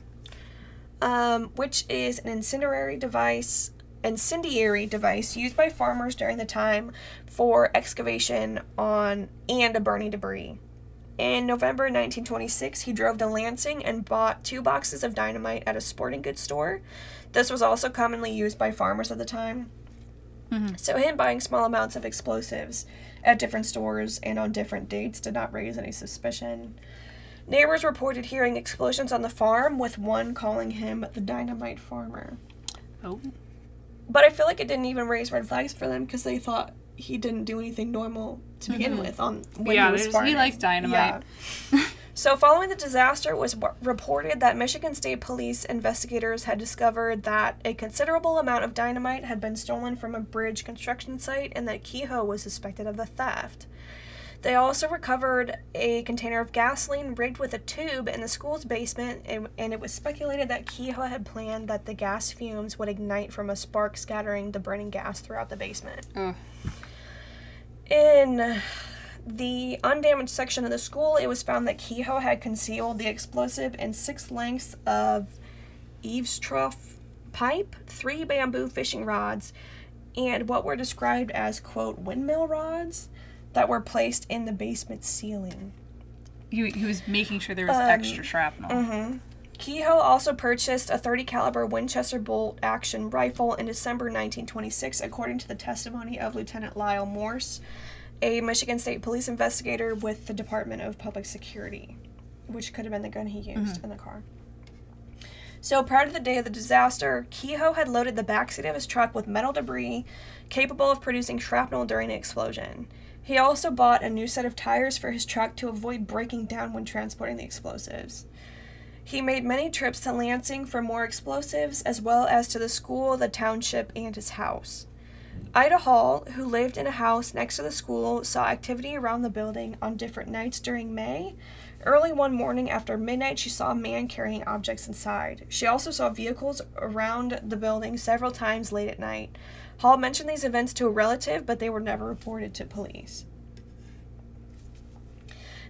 um, which is an incendiary device, incendiary device used by farmers during the time for excavation on and a burning debris. In November 1926, he drove to Lansing and bought two boxes of dynamite at a sporting goods store. This was also commonly used by farmers at the time. Mm-hmm. So, him buying small amounts of explosives at different stores and on different dates did not raise any suspicion. Neighbors reported hearing explosions on the farm, with one calling him the dynamite farmer. Oh. But I feel like it didn't even raise red flags for them because they thought he didn't do anything normal to begin mm-hmm. with on when Yeah, he was there's- he likes dynamite. Yeah. so following the disaster, it was reported that Michigan State Police investigators had discovered that a considerable amount of dynamite had been stolen from a bridge construction site and that Kehoe was suspected of the theft. They also recovered a container of gasoline rigged with a tube in the school's basement, and, and it was speculated that Kehoe had planned that the gas fumes would ignite from a spark scattering the burning gas throughout the basement. Ugh. In the undamaged section of the school, it was found that Kehoe had concealed the explosive in six lengths of eaves trough pipe, three bamboo fishing rods, and what were described as, quote, windmill rods that were placed in the basement ceiling. He, he was making sure there was Um, extra shrapnel. Mm-hmm. Kehoe also purchased a 30 caliber Winchester bolt action rifle in December 1926, according to the testimony of Lieutenant Lyle Morse, a Michigan State Police investigator with the Department of Public Security, which could have been the gun he used in the car. So prior to the day of the disaster, Kehoe had loaded the backseat of his truck with metal debris capable of producing shrapnel during the explosion. He also bought a new set of tires for his truck to avoid breaking down when transporting the explosives. He made many trips to Lansing for more explosives, as well as to the school, the township, and his house. Ida Hall, who lived in a house next to the school, saw activity around the building on different nights during May. Early one morning after midnight, she saw a man carrying objects inside. She also saw vehicles around the building several times late at night. Hall mentioned these events to a relative, but they were never reported to police.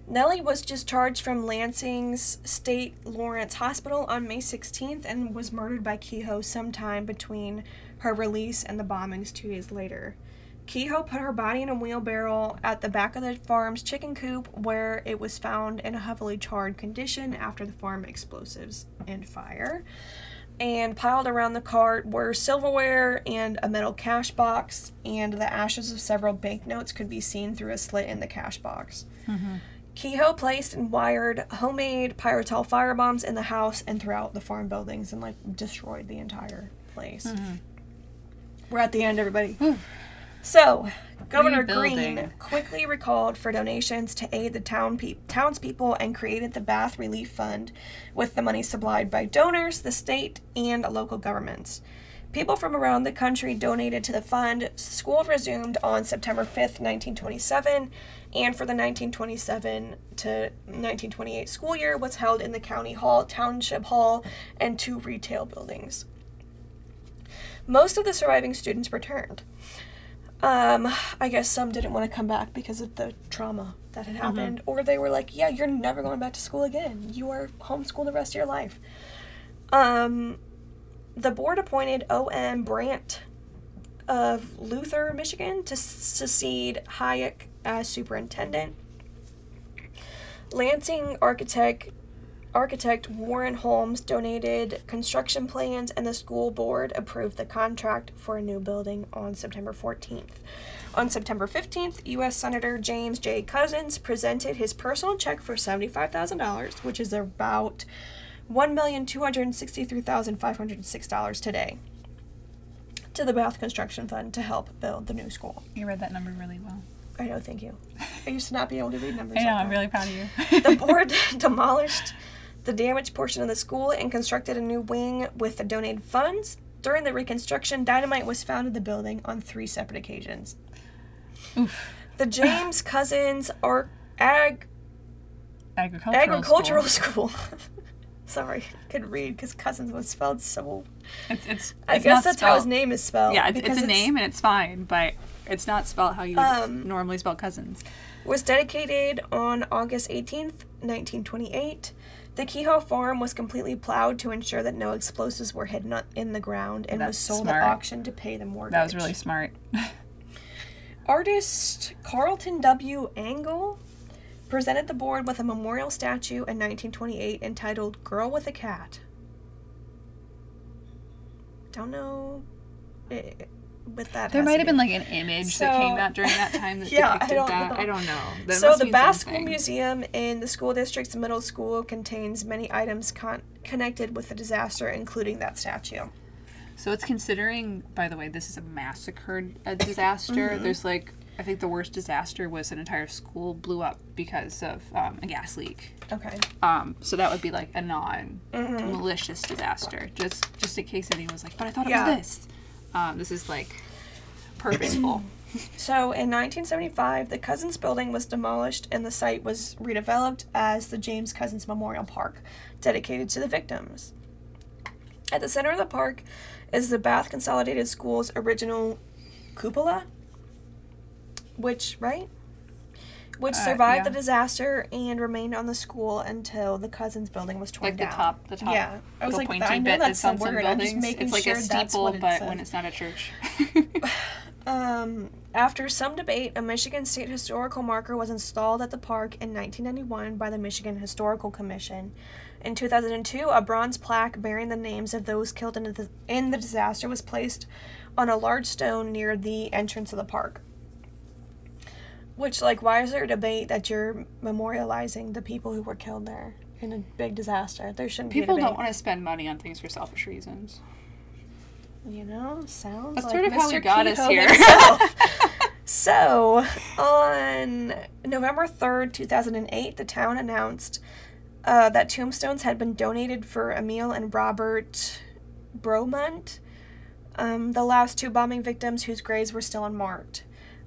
Nellie was discharged from Lansing's State Lawrence Hospital on May 16th and was murdered by Kehoe sometime between her release and the bombings two days later. Kehoe put her body in a wheelbarrow at the back of the farm's chicken coop, where it was found in a heavily charred condition after the farm explosives and fire. And piled around the cart were silverware and a metal cash box, and the ashes of several banknotes could be seen through a slit in the cash box. Mm-hmm. Kehoe placed and wired homemade Pyrotol firebombs in the house and throughout the farm buildings and like destroyed the entire place. Mm-hmm. We're at the end, everybody. So, Governor Green quickly recalled for donations to aid the town pe- townspeople and created the Bath Relief Fund with the money supplied by donors, the state, and local governments. People from around the country donated to the fund. School resumed on September 5th, 1927, and for the 1927 to 1928 school year was held in the county hall, township hall, and two retail buildings. Most of the surviving students returned. Um, I guess some didn't want to come back because of the trauma that had happened, or they were like, "Yeah, you're never going back to school again. You are homeschooled the rest of your life." Um, the board appointed O.M. Brandt of Luther, Michigan, to succeed Hayek as superintendent. Lansing architect architect Warren Holmes donated construction plans, and the school board approved the contract for a new building on September 14th. On September 15th, U.S. Senator James J. Couzens presented his personal check for $75,000, which is about $1,263,506 today, to the Bath Construction Fund to help build the new school. You read that number really well. I know, thank you. I used to not be able to read numbers. I know, like I'm really proud of you. the board demolished the damaged portion of the school and constructed a new wing with the donated funds. During the reconstruction, dynamite was found in the building on three separate occasions. Oof. The James Couzens Ar- Ag- Agricultural. Agricultural School. School. Sorry, I could read because Couzens was spelled so. It's, it's, I it's guess that's how his name is spelled. Yeah, it's, it's a name and it's fine, but it's not spelled how you Um, normally spell cousins. was dedicated on August 18th, 1928. The Kehoe farm was completely plowed to ensure that no explosives were hidden in the ground and was sold smart. at auction to pay the mortgage. That was really smart. Artist Carleton W. Angell presented the board with a memorial statue in 1928 entitled Girl with a Cat. Don't know eh, what that There might have been like an image that came out during that time that Yeah, I depicted don't that. know. I don't know. That so the mean School. Museum in the school district's middle school contains many items con- connected with the disaster, including that statue. So it's considering, by the way, this is a massacred a disaster. Mm-hmm. There's like, I think the worst disaster was an entire school blew up because of um, a gas leak. Okay. Um, so that would be like a non Mm-hmm. malicious disaster, just just in case anyone was like, but I thought it Yeah. was this. Um, this is like purposeful. So in 1975, the Couzens building was demolished and the site was redeveloped as the James Couzens Memorial Park, dedicated to the victims. At the center of the park is the Bath Consolidated Schools original cupola, which, right? Which Uh, survived yeah. the disaster and remained on the school until the Couzens building was torn like the down. top, the top Yeah, I was like, pointy I know bit that's that's the some word, I'm just making it's like sure a that's steeple, what it but said. when it's not a church. Um, after some debate, a Michigan State historical marker was installed at the park in 1991 by the Michigan Historical Commission. In 2002, a bronze plaque bearing the names of those killed in the, in the disaster was placed on a large stone near the entrance of the park. Which, like, why is there a debate that you're memorializing the people who were killed there in a big disaster? There shouldn't People be a don't want to spend money on things for selfish reasons. You know, sounds That's like sort of how Mr. we got us here. so, on November 3rd, 2008, the town announced uh, that tombstones had been donated for Emil and Robert Bromundt, um, the last two bombing victims whose graves were still unmarked.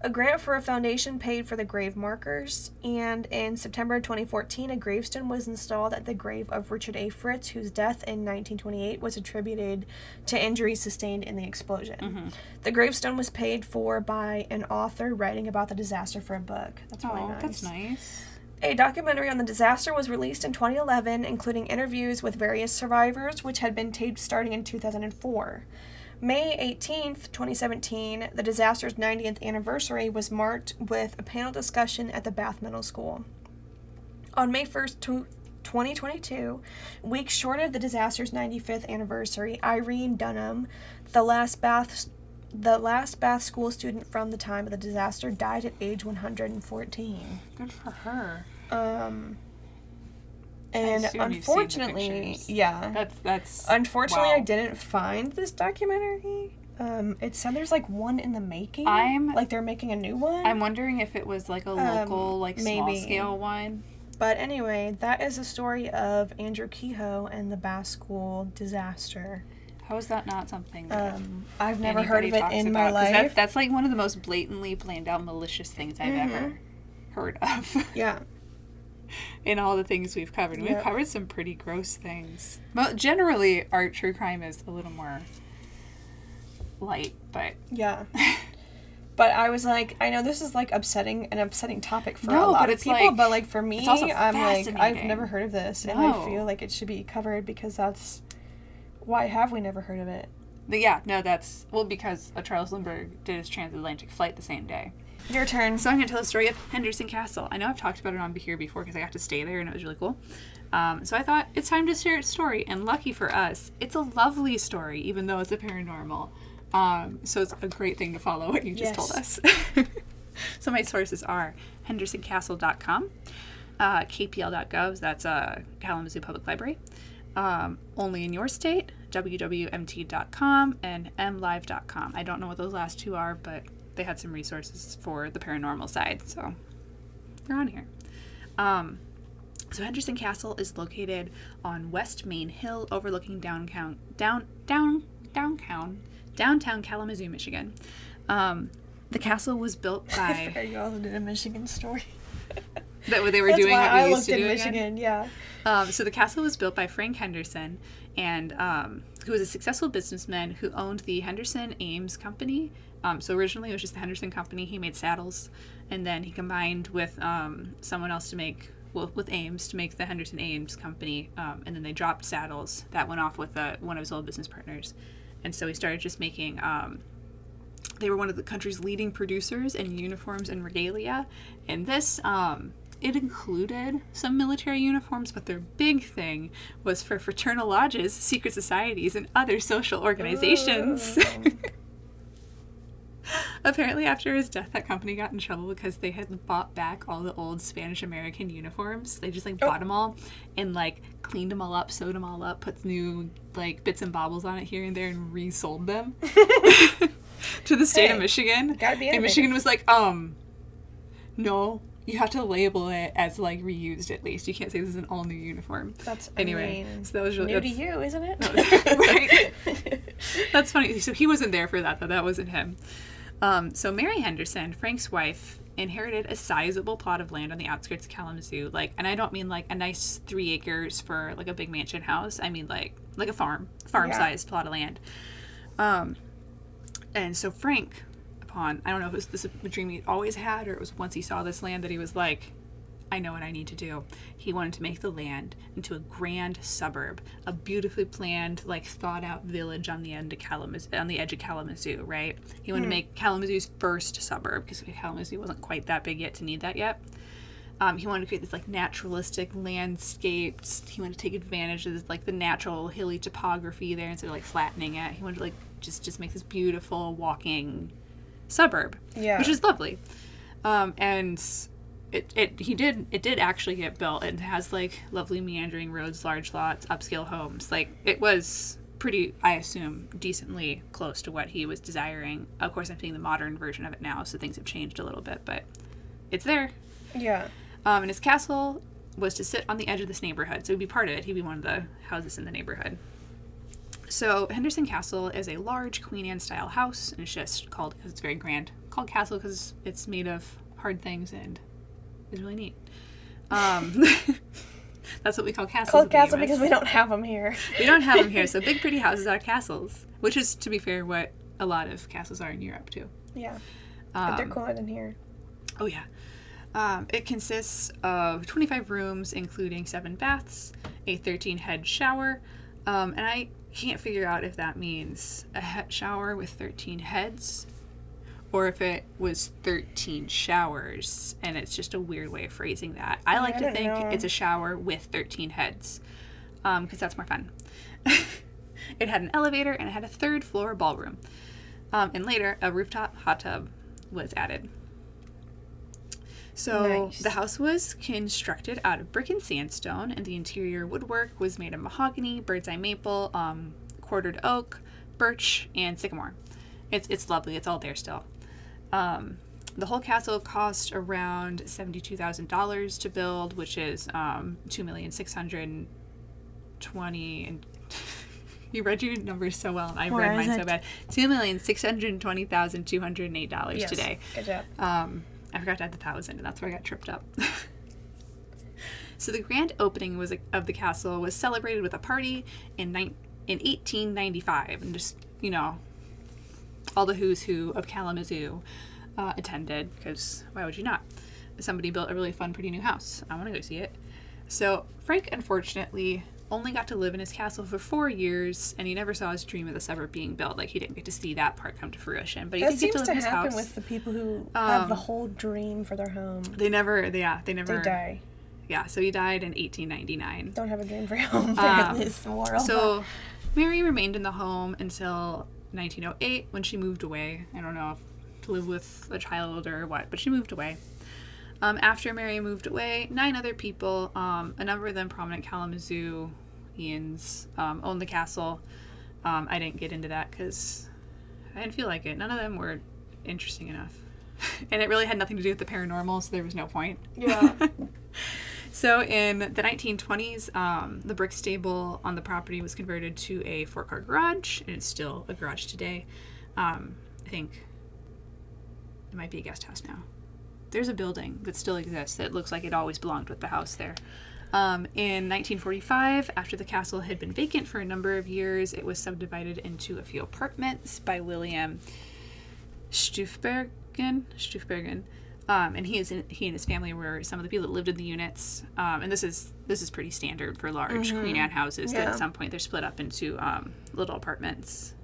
A grant for a foundation paid for the grave markers, and in September 2014, a gravestone was installed at the grave of Richard A. Fritz, whose death in 1928 was attributed to injuries sustained in the explosion. Mm-hmm. The gravestone was paid for by an author writing about the disaster for a book. That's really nice. that's nice. A documentary on the disaster was released in 2011, including interviews with various survivors, which had been taped starting in 2004. May 18th, 2017, the disaster's 90th anniversary was marked with a panel discussion at the Bath Middle School. On May 1st, 2022, weeks short of the disaster's 95th anniversary, Irene Dunham, the last Bath the last Bath school student from the time of the disaster, died at age 114. Good for her. Um, and assume you've seen the unfortunately, yeah. That's that's. Unfortunately, I didn't find this documentary. Um, it said there's like one in the making. I'm- like they're making a new one. I'm wondering if it was like a local, like small Um, maybe. scale one. but anyway, that is the story of Andrew Kehoe and the Bath School disaster. How is that not something? that Um, I've never heard of it in my about? that- life. that's like one of the most blatantly planned out malicious things I've Mm-hmm. ever heard of. yeah. in all the things we've covered. We've covered some pretty gross things. But generally, our true crime is a little more light, but Yeah. But I was like, I know this is like upsetting, an upsetting topic for a lot of people, like- but like for me, I'm like, I've never heard of this, and I feel like it should be covered because that's Why have we never heard of it? But yeah, no, that's well because uh, Charles Lindbergh did his transatlantic flight the same day. Your turn. So I'm going to tell the story of Henderson Castle. I know I've talked about it on here before because I got to stay there and it was really cool. Um, so I thought it's time to share its story. And lucky for us, it's a lovely story, even though it's a paranormal. Um, so it's a great thing to follow what you just Yes. told us. so my sources are hendersoncastle.com, uh, kpl.gov, that's uh, Kalamazoo Public Library, um, only in your state, wwmt.com, and mlive.com. I don't know what those last two are, but they had some resources for the paranormal side, so they're on here. Um, so Henderson Castle is located on West Main Hill, overlooking downtown, down, down, downtown, downtown Kalamazoo, Michigan. Um, the castle was built by you also did a Michigan story. that what they were That's doing. why I used looked in do again. Michigan. Yeah. Um, so the castle was built by Frank Henderson, and um, who was a successful businessman who owned the Henderson Ames Company. Um, so originally it was just the Henderson Company. He made saddles, and then he combined with um, someone else to make well, with Ames to make the Henderson Ames Company, um, and then they dropped saddles. That went off with uh, one of his old business partners, and so he started just making. Um, they were one of the country's leading producers in uniforms and regalia, and this um, it included some military uniforms, but their big thing was for fraternal lodges, secret societies, and other social organizations. Apparently, after his death, that company got in trouble because they had bought back all the old Spanish American uniforms. They just like bought them all and like cleaned them all up, sewed them all up, put new like bits and bobbles on it here and there, and resold them to the state of Michigan. gotta be and. Michigan was like, um, no, you have to label it as like reused at least. You can't say this is an all new uniform. That's Anyway, I mean, so that was really new to you, isn't it? right. That's funny. So he wasn't there for that, though. That wasn't him. Um, so Mary Henderson, Frank's wife, inherited a sizable plot of land on the outskirts of Kalamazoo. Like, and I don't mean like a nice three acres for like a big mansion house. I mean like like a farm, farm Yeah. sized plot of land. Um, and so Frank, upon I don't know if it was this a dream he always had or it was once he saw this land that he was like, I know what I need to do. He wanted to make the land into a grand suburb, a beautifully planned, like thought out village on the end of Kalamazoo, on the edge of Kalamazoo, right? He wanted to make Kalamazoo's first suburb because Kalamazoo wasn't quite that big yet to need that yet. Um, he wanted to create this like naturalistic landscapes. He wanted to take advantage of this, like the natural hilly topography there instead of like flattening it. He wanted to like just just make this beautiful walking suburb, Yeah. which is lovely. Um, and it, it he did it did actually get built. and has like lovely meandering roads, large lots, upscale homes. Like it was pretty, I assume, decently close to what he was desiring. Of course, I'm seeing the modern version of it now, so things have changed a little bit, but it's there. yeah. Um, and his castle was to sit on the edge of this neighborhood, so he'd be part of it. He'd be one of the houses in the neighborhood. So Henderson Castle is a large Queen Anne style house, and it's just called because it's very grand. Called castle because it's made of hard things and is really neat. Um, that's what we call castles. Called castle because we don't have them here. we don't have them here. So big pretty houses are castles, which is to be fair what a lot of castles are in Europe too. Yeah. But they're Um, cooler than here. Oh, yeah. Um, it consists of 25 rooms, including seven baths, a 13 head shower, um, and I can't figure out if that means a he- shower with 13 heads or if it was 13 showers, and it's just a weird way of phrasing that. I like I to think know. it's a shower with 13 heads because that's more fun. it had an elevator and it had a third floor ballroom. Um, and later, a rooftop hot tub was added. So Nice. the house was constructed out of brick and sandstone, and the interior woodwork was made of mahogany, bird's eye maple, um, quartered oak, birch, and sycamore. It's it's lovely. It's all there still. Um, the whole castle cost around seventy-two thousand dollars to build, which is um, two million six hundred twenty. And you read your numbers so well, and I Where read mine so bad. Two million six hundred twenty thousand two hundred eight dollars Yes. today. Good job. Um, I forgot to add the thousand, and that's where I got tripped up. so the grand opening was of the castle was celebrated with a party in nine in 1895, and just you know, all the who's who of Kalamazoo uh, attended because why would you not? Somebody built a really fun, pretty new house. I want to go see it. So Frank unfortunately only got to live in his castle for four years, and he never saw his dream of the suburb being built. Like he didn't get to see that part come to fruition. But he That did get to seems live to in his happen house. with the people who have the Um, whole dream for their home. They never, they, yeah, they never. They die. Yeah, so he died in 1899. Don't have a dream for your home. Um, is the moral. So Mary remained in the home until 1908 when she moved away. I don't know if to live with a child or what, but she moved away. Um, after Mary moved away, nine other people, um, a number of them prominent Kalamazooians, um, owned the castle. Um, I didn't get into that because I didn't feel like it. None of them were interesting enough. and it really had nothing to do with the paranormal, so there was no point. Yeah. So in the 1920s, um, the brick stable on the property was converted to a four-car garage, and it's still a garage today. Um, I think it might be a guest house now. There's a building that still exists that looks like it always belonged with the house there. Um, in 1945, after the castle had been vacant for a number of years, it was subdivided into a few apartments by William Stufbergen. Stufbergen. Um, and he is in, he and his family were some of the people that lived in the units. Um, and this is this is pretty standard for large Queen Anne houses. That at some point they're split up into um, little apartments,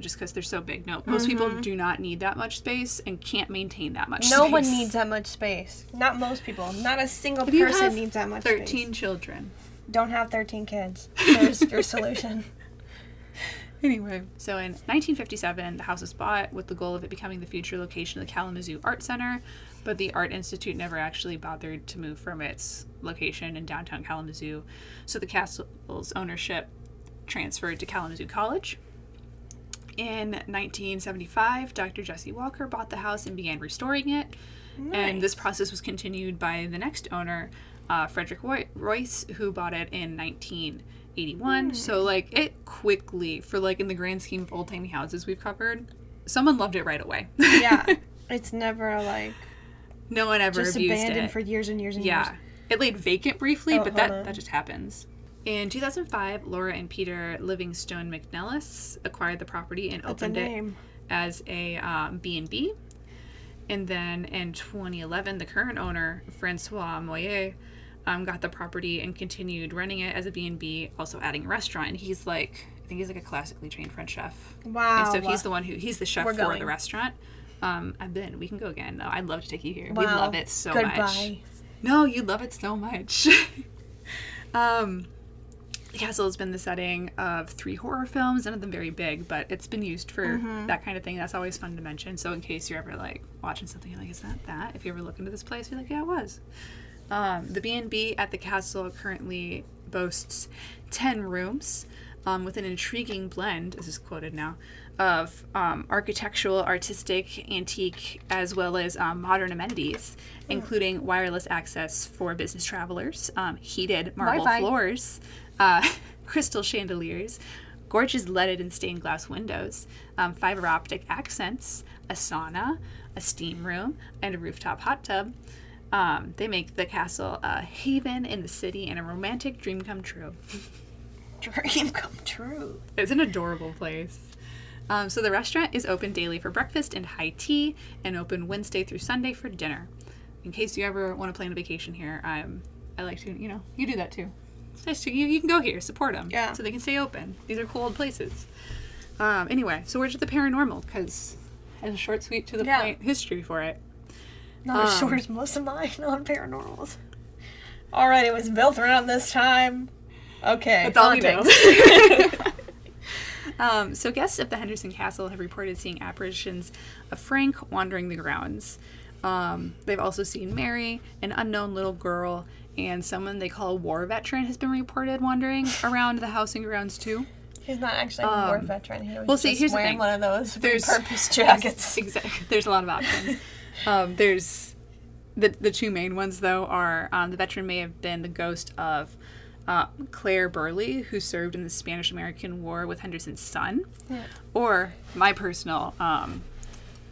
just because they're so big. No, most people do not need that much space and can't maintain that much. Space. No space. one needs that much space. Not most people. Not a single If person needs that much Thirteen space. children. Don't have 13 kids. There's your solution. Anyway, so in 1957, the house was bought with the goal of it becoming the future location of the Kalamazoo Art Center, but the Art Institute never actually bothered to move from its location in downtown Kalamazoo, so the castle's ownership transferred to Kalamazoo College. In 1975, Dr. Jesse Walker bought the house and began restoring it, and this process was continued by the next owner, uh, Frederick Royce, who bought it in 1981. So, like, it quickly, for like in the grand scheme of old timey houses we've covered, someone loved it right away. Yeah. It's never like no one ever just abused abandoned it. for years and years and Yeah. years. It laid vacant briefly, Oh, but that, on. that just happens. In 2005, Laura and Peter Livingstone McNellis acquired the property and That's opened it as a um, B&B. And then in 2011, the current owner, Francois Moyer, um, got the property and continued running it as a B&B, also adding a restaurant. And he's like, I think he's like a classically trained French chef. Wow. And so he's the one who, he's the chef We're for going. the restaurant. Um, I've been. We can go again. though. I'd love to take you here. wow. We love it so Goodbye. much. No, you love it so much. um, the castle has been the setting of three horror films, none of them very big, but it's been used for Mm-hmm. that kind of thing. That's always fun to mention. So in case you're ever like watching something, you're like, is that that? If you ever look into this place, you're like, yeah, it was. Um, the B&B at the castle currently boasts 10 rooms um, with an intriguing blend, this is quoted now, of um, architectural, artistic, antique, as well as um, modern amenities, including wireless access for business travelers, um, heated marble Wi-Fi. floors, uh, crystal chandeliers, gorgeous leaded and stained glass windows, um, fiber optic accents, a sauna, a steam room, and a rooftop hot tub. Um, they make the castle a haven in the city and a romantic dream come true. Dream come true. It's an adorable place. Um, so the restaurant is open daily for breakfast and high tea, and open Wednesday through Sunday for dinner. In case you ever want to plan a vacation here, um, I like to, you know, you do that too. It's nice to you. You can go here, support them, Yeah. so they can stay open. These are cool old places. Um, anyway, so we're to the paranormal because has a short, sweet, to the Yeah. point history for it. Not as Um, short as most of mine on paranormals. All right, it was built around this time. Okay, That's all we know. Um, so guests of the Henderson Castle have reported seeing apparitions of Frank wandering the grounds. Um, they've also seen Mary, an unknown little girl, and someone they call a war veteran has been reported wandering around the house and grounds too. He's not actually a war veteran. He was Um, well, see, just here's wearing one of those There's- purpose jackets. Exactly. There's a lot of options. um, there's the the two main ones though are um, the veteran may have been the ghost of uh, Claire Burley, who served in the Spanish American War with Henderson's son, or my personal um,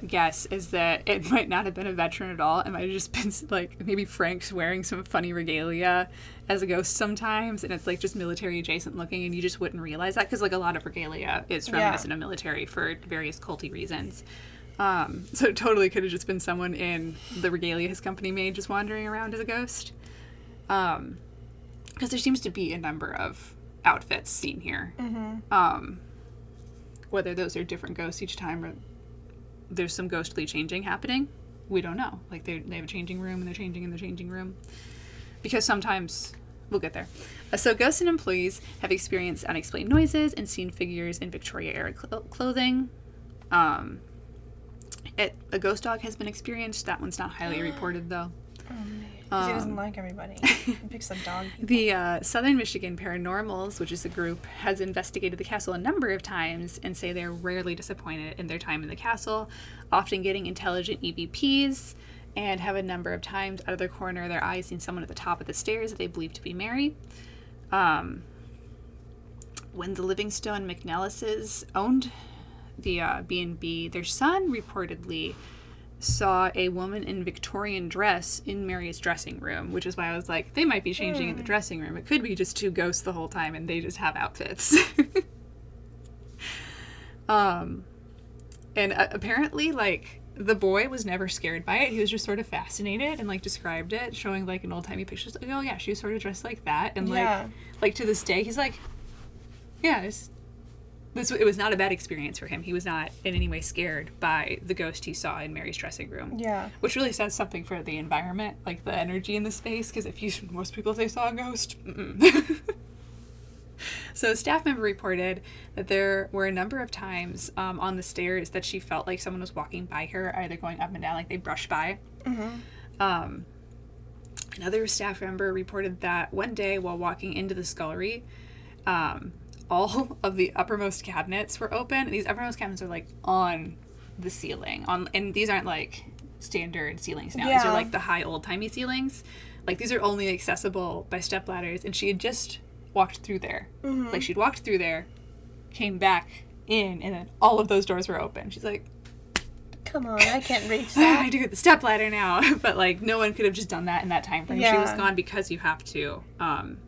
guess is that it might not have been a veteran at all. It might have just been like maybe Frank's wearing some funny regalia as a ghost sometimes, and it's like just military adjacent looking, and you just wouldn't realize that because like a lot of regalia is reminiscent of military for various culty reasons. Um, so it totally could have just been someone in the regalia his company made just wandering around as a ghost. Um, because there seems to be a number of outfits seen here. Mm-hmm. Um, whether those are different ghosts each time or there's some ghostly changing happening, we don't know. Like they they have a changing room and they're changing in the changing room because sometimes we'll get there. Uh, so ghosts and employees have experienced unexplained noises and seen figures in Victoria era cl- clothing. Um, it, a ghost dog has been experienced. That one's not highly reported though. Oh, man. 'Cause he doesn't Um, like everybody. picks the dog. people. The uh, Southern Michigan Paranormals, which is a group, has investigated the castle a number of times and say they're rarely disappointed in their time in the castle, often getting intelligent EVPs, and have a number of times out of their corner of their eyes seen someone at the top of the stairs that they believe to be Mary. Um, when the Livingstone McNellises owned the uh, B&B, their son reportedly saw a woman in Victorian dress in Mary's dressing room, which is why I was like, they might be changing in the dressing room. It could be just two ghosts the whole time and they just have outfits. um, and uh, apparently, like, the boy was never scared by it. He was just sort of fascinated and like described it, showing like an old timey pictures. Like, oh yeah, she was sort of dressed like that, and like, Yeah. like to this day, he's like, yeah, it's, this it was not a bad experience for him. He was not in any way scared by the ghost he saw in Mary's dressing room. Yeah. Which really says something for the environment, like the energy in the space. Because if you, most people, if they saw a ghost. So, a staff member reported that there were a number of times um, on the stairs that she felt like someone was walking by her, either going up and down, like they brushed by. Mm-hmm. Um, another staff member reported that one day while walking into the scullery, um, all of the uppermost cabinets were open. And these uppermost cabinets are like on the ceiling. On and these aren't like standard ceilings now. These are like the high old timey ceilings. Like these are only accessible by step ladders. And she had just walked through there. Mm-hmm. Like she'd walked through there, came back in, and then all of those doors were open. She's like, Come on, I can't reach that. I do get the step ladder now, but like no one could have just done that in that time frame. She was gone because you have to um,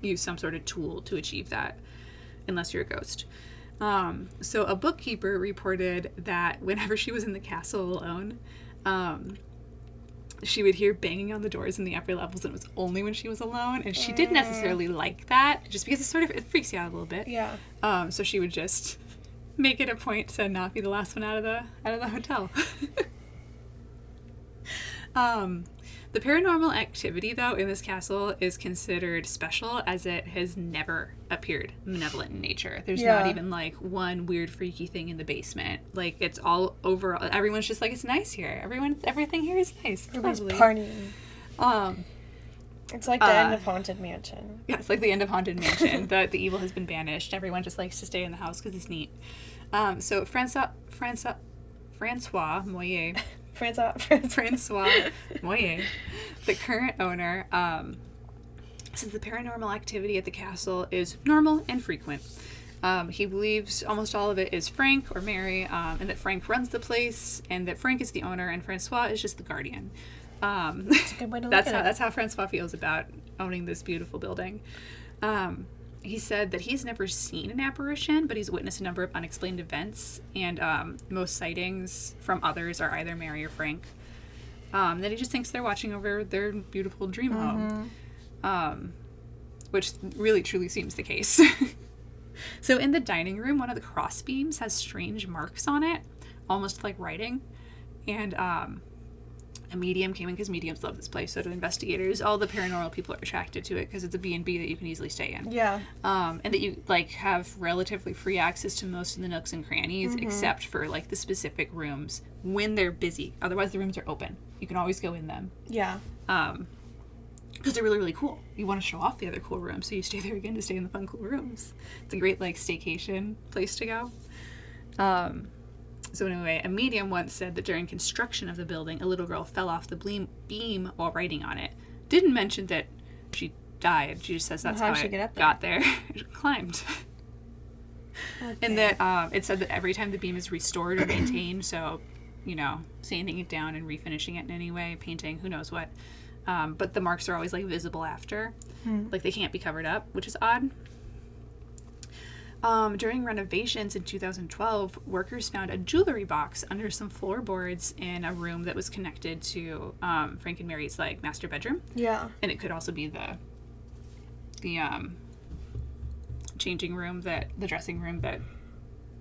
use some sort of tool to achieve that, unless you're a ghost. Um, so a bookkeeper reported that whenever she was in the castle alone, um, she would hear banging on the doors in the upper levels, and it was only when she was alone. And she didn't necessarily like that, just because it sort of it freaks you out a little bit. Yeah. Um, so she would just make it a point to not be the last one out of the out of the hotel. um, the paranormal activity, though, in this castle is considered special as it has never appeared malevolent in nature. There's not even like one weird freaky thing in the basement. Like it's all over. Everyone's just like it's nice here. Everyone, everything here is nice. Lovely." partying. Um, It's like the end Uh, of Haunted Mansion. Yeah, it's like the end of Haunted Mansion. the the evil has been banished. Everyone just likes to stay in the house because it's neat. Um, so Francois Francois Francois Moyer Francois. Francois. Francois Moyer, the current owner, um, says the paranormal activity at the castle is normal and frequent. Um, he believes almost all of it is Frank or Mary, um, and that Frank runs the place, and that Frank is the owner, and Francois is just the guardian. Um, That's a good way to look that's at how it. that's how Francois feels about owning this beautiful building. Um, he said that he's never seen an apparition, but he's witnessed a number of unexplained events, and um, most sightings from others are either Mary or Frank. Um, that he just thinks they're watching over their beautiful dream home, um, which really truly seems the case. so in the dining room, one of the cross beams has strange marks on it, almost like writing, and um, a medium came in because mediums love this place. So do investigators, all the paranormal people are attracted to it because it's a B and B that you can easily stay in. Yeah. um, and that you like have relatively free access to most of the nooks and crannies except for like the specific rooms when they're busy. Otherwise the rooms are open. You can always go in them. Yeah. um because they're really really cool. You want to show off the other cool rooms so you stay there again to stay in the fun cool rooms. It's a great like staycation place to go. Um so anyway a medium once said that during construction of the building a little girl fell off the beam, beam while writing on it didn't mention that she died she just says that's How'd how she get up there? got there She climbed and that um, it said that every time the beam is restored or maintained, so you know, sanding it down and refinishing it in any way, painting, who knows what. Um, but the marks are always like visible after, like they can't be covered up, which is odd. Um, during renovations in 2012, workers found a jewelry box under some floorboards in a room that was connected to um, Frank and Mary's like master bedroom Yeah. and it could also be the the um changing room that the dressing room that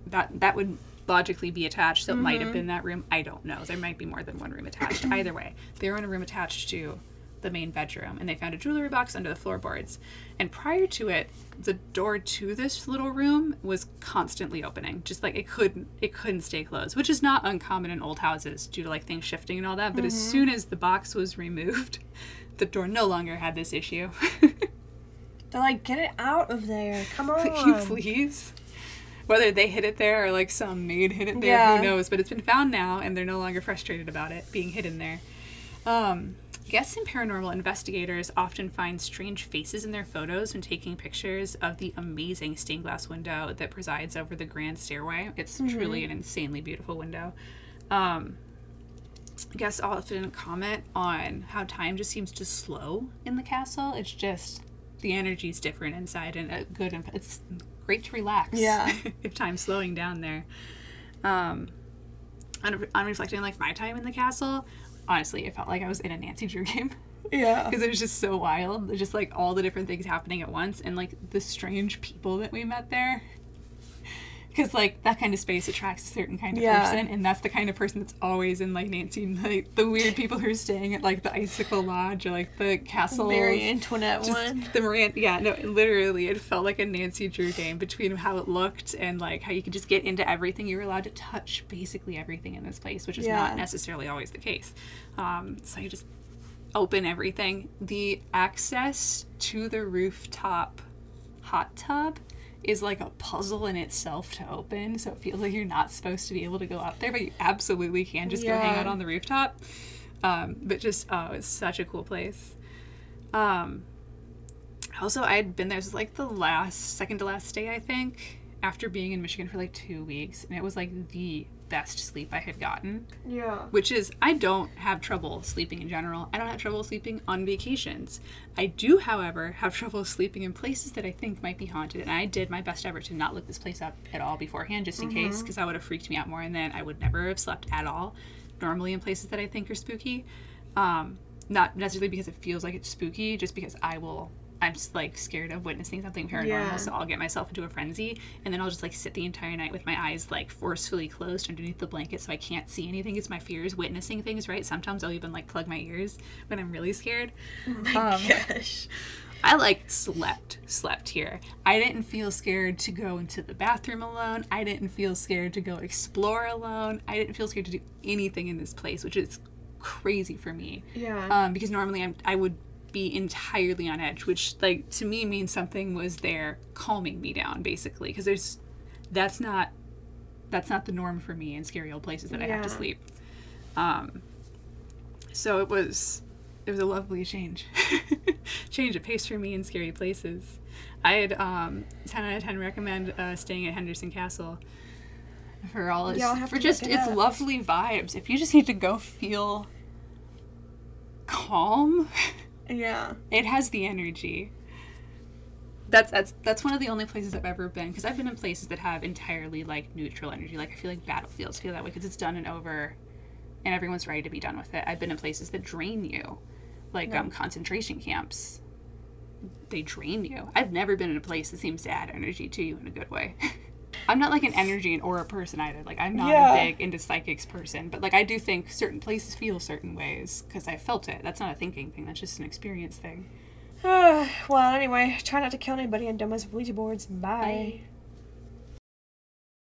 that that would logically be attached. So it might have been that room. I don't know. There might be more than one room attached. Either way, they were in a room attached to the main bedroom, and they found a jewelry box under the floorboards. And prior to it, the door to this little room was constantly opening, just like it couldn't it couldn't stay closed, which is not uncommon in old houses due to like things shifting and all that. But as soon as the box was removed, the door no longer had this issue. They're like, get it out of there. Come on. Can you please? Whether they hid it there or like some maid hid it there, Yeah. who knows? But it's been found now, and they're no longer frustrated about it being hidden there. Um, guests and paranormal investigators often find strange faces in their photos when taking pictures of the amazing stained glass window that presides over the grand stairway. It's truly an insanely beautiful window. Um, guests often comment on how time just seems to slow in the castle. It's just the energy is different inside, and a good. It's great to relax. Yeah. if time's slowing down there. Um, on, on reflecting like my time in the castle, honestly, it felt like I was in a Nancy Drew game Yeah. because it was just so wild. There's just like all the different things happening at once, and like the strange people that we met there. Because like that kind of space attracts a certain kind of Yeah. person, and that's the kind of person that's always in like Nancy, and like the weird people who are staying at like the Icicle Lodge or like the castle. Very Antoinette Just one. the Moran, yeah, no, literally, it felt like a Nancy Drew game between how it looked and like how you could just get into everything. You were allowed to touch basically everything in this place, which is Yeah. not necessarily always the case. Um, so you just open everything. The access to the rooftop hot tub is like a puzzle in itself to open. So it feels like you're not supposed to be able to go up there, but you absolutely can just go hang out on the rooftop. Um, but just oh, it's such a cool place. Um, also, I had been there. This was like the last, second to last day, I think, after being in Michigan for like two weeks, and it was like the best sleep I had gotten Yeah. which is I don't have trouble sleeping in general. I don't have trouble sleeping on vacations. I do, however, have trouble sleeping in places that I think might be haunted. And I did my best effort to not look this place up at all beforehand, just in case, because that would have freaked me out more, and then I would never have slept at all. Normally in places that I think are spooky, um, not necessarily because it feels like it's spooky, just because I will. I'm just like scared of witnessing something paranormal, Yeah. so I'll get myself into a frenzy, and then I'll just like sit the entire night with my eyes like forcefully closed underneath the blanket, so I can't see anything. It's my fears witnessing things, right? Sometimes I'll even like plug my ears when I'm really scared. Um, Gosh. I like slept, slept here. I didn't feel scared to go into the bathroom alone. I didn't feel scared to go explore alone. I didn't feel scared to do anything in this place, which is crazy for me Yeah. um, because normally I'm, I would be entirely on edge, which like to me means something was there calming me down, basically. Because there's that's not that's not the norm for me in scary old places that I have to sleep. Um, so it was it was a lovely change, change of pace for me in scary places. I'd um, ten out of ten recommend uh, staying at Henderson Castle for all its Yeah, for just it its up. lovely vibes. If you just need to go feel calm, yeah. it has the energy. That's that's that's one of the only places I've ever been because I've been in places that have entirely like neutral energy. Like I feel like battlefields feel that way because it's done and over, and everyone's ready to be done with it. I've been in places that drain you, like um, concentration camps. They drain you. I've never been in a place that seems to add energy to you in a good way. I'm not like an energy and aura person either. Like I'm not Yeah. a big into psychics person, but like I do think certain places feel certain ways because I felt it. That's not a thinking thing. That's just an experience thing. well, anyway, try not to kill anybody and dumb as Ouija boards. Bye. Bye.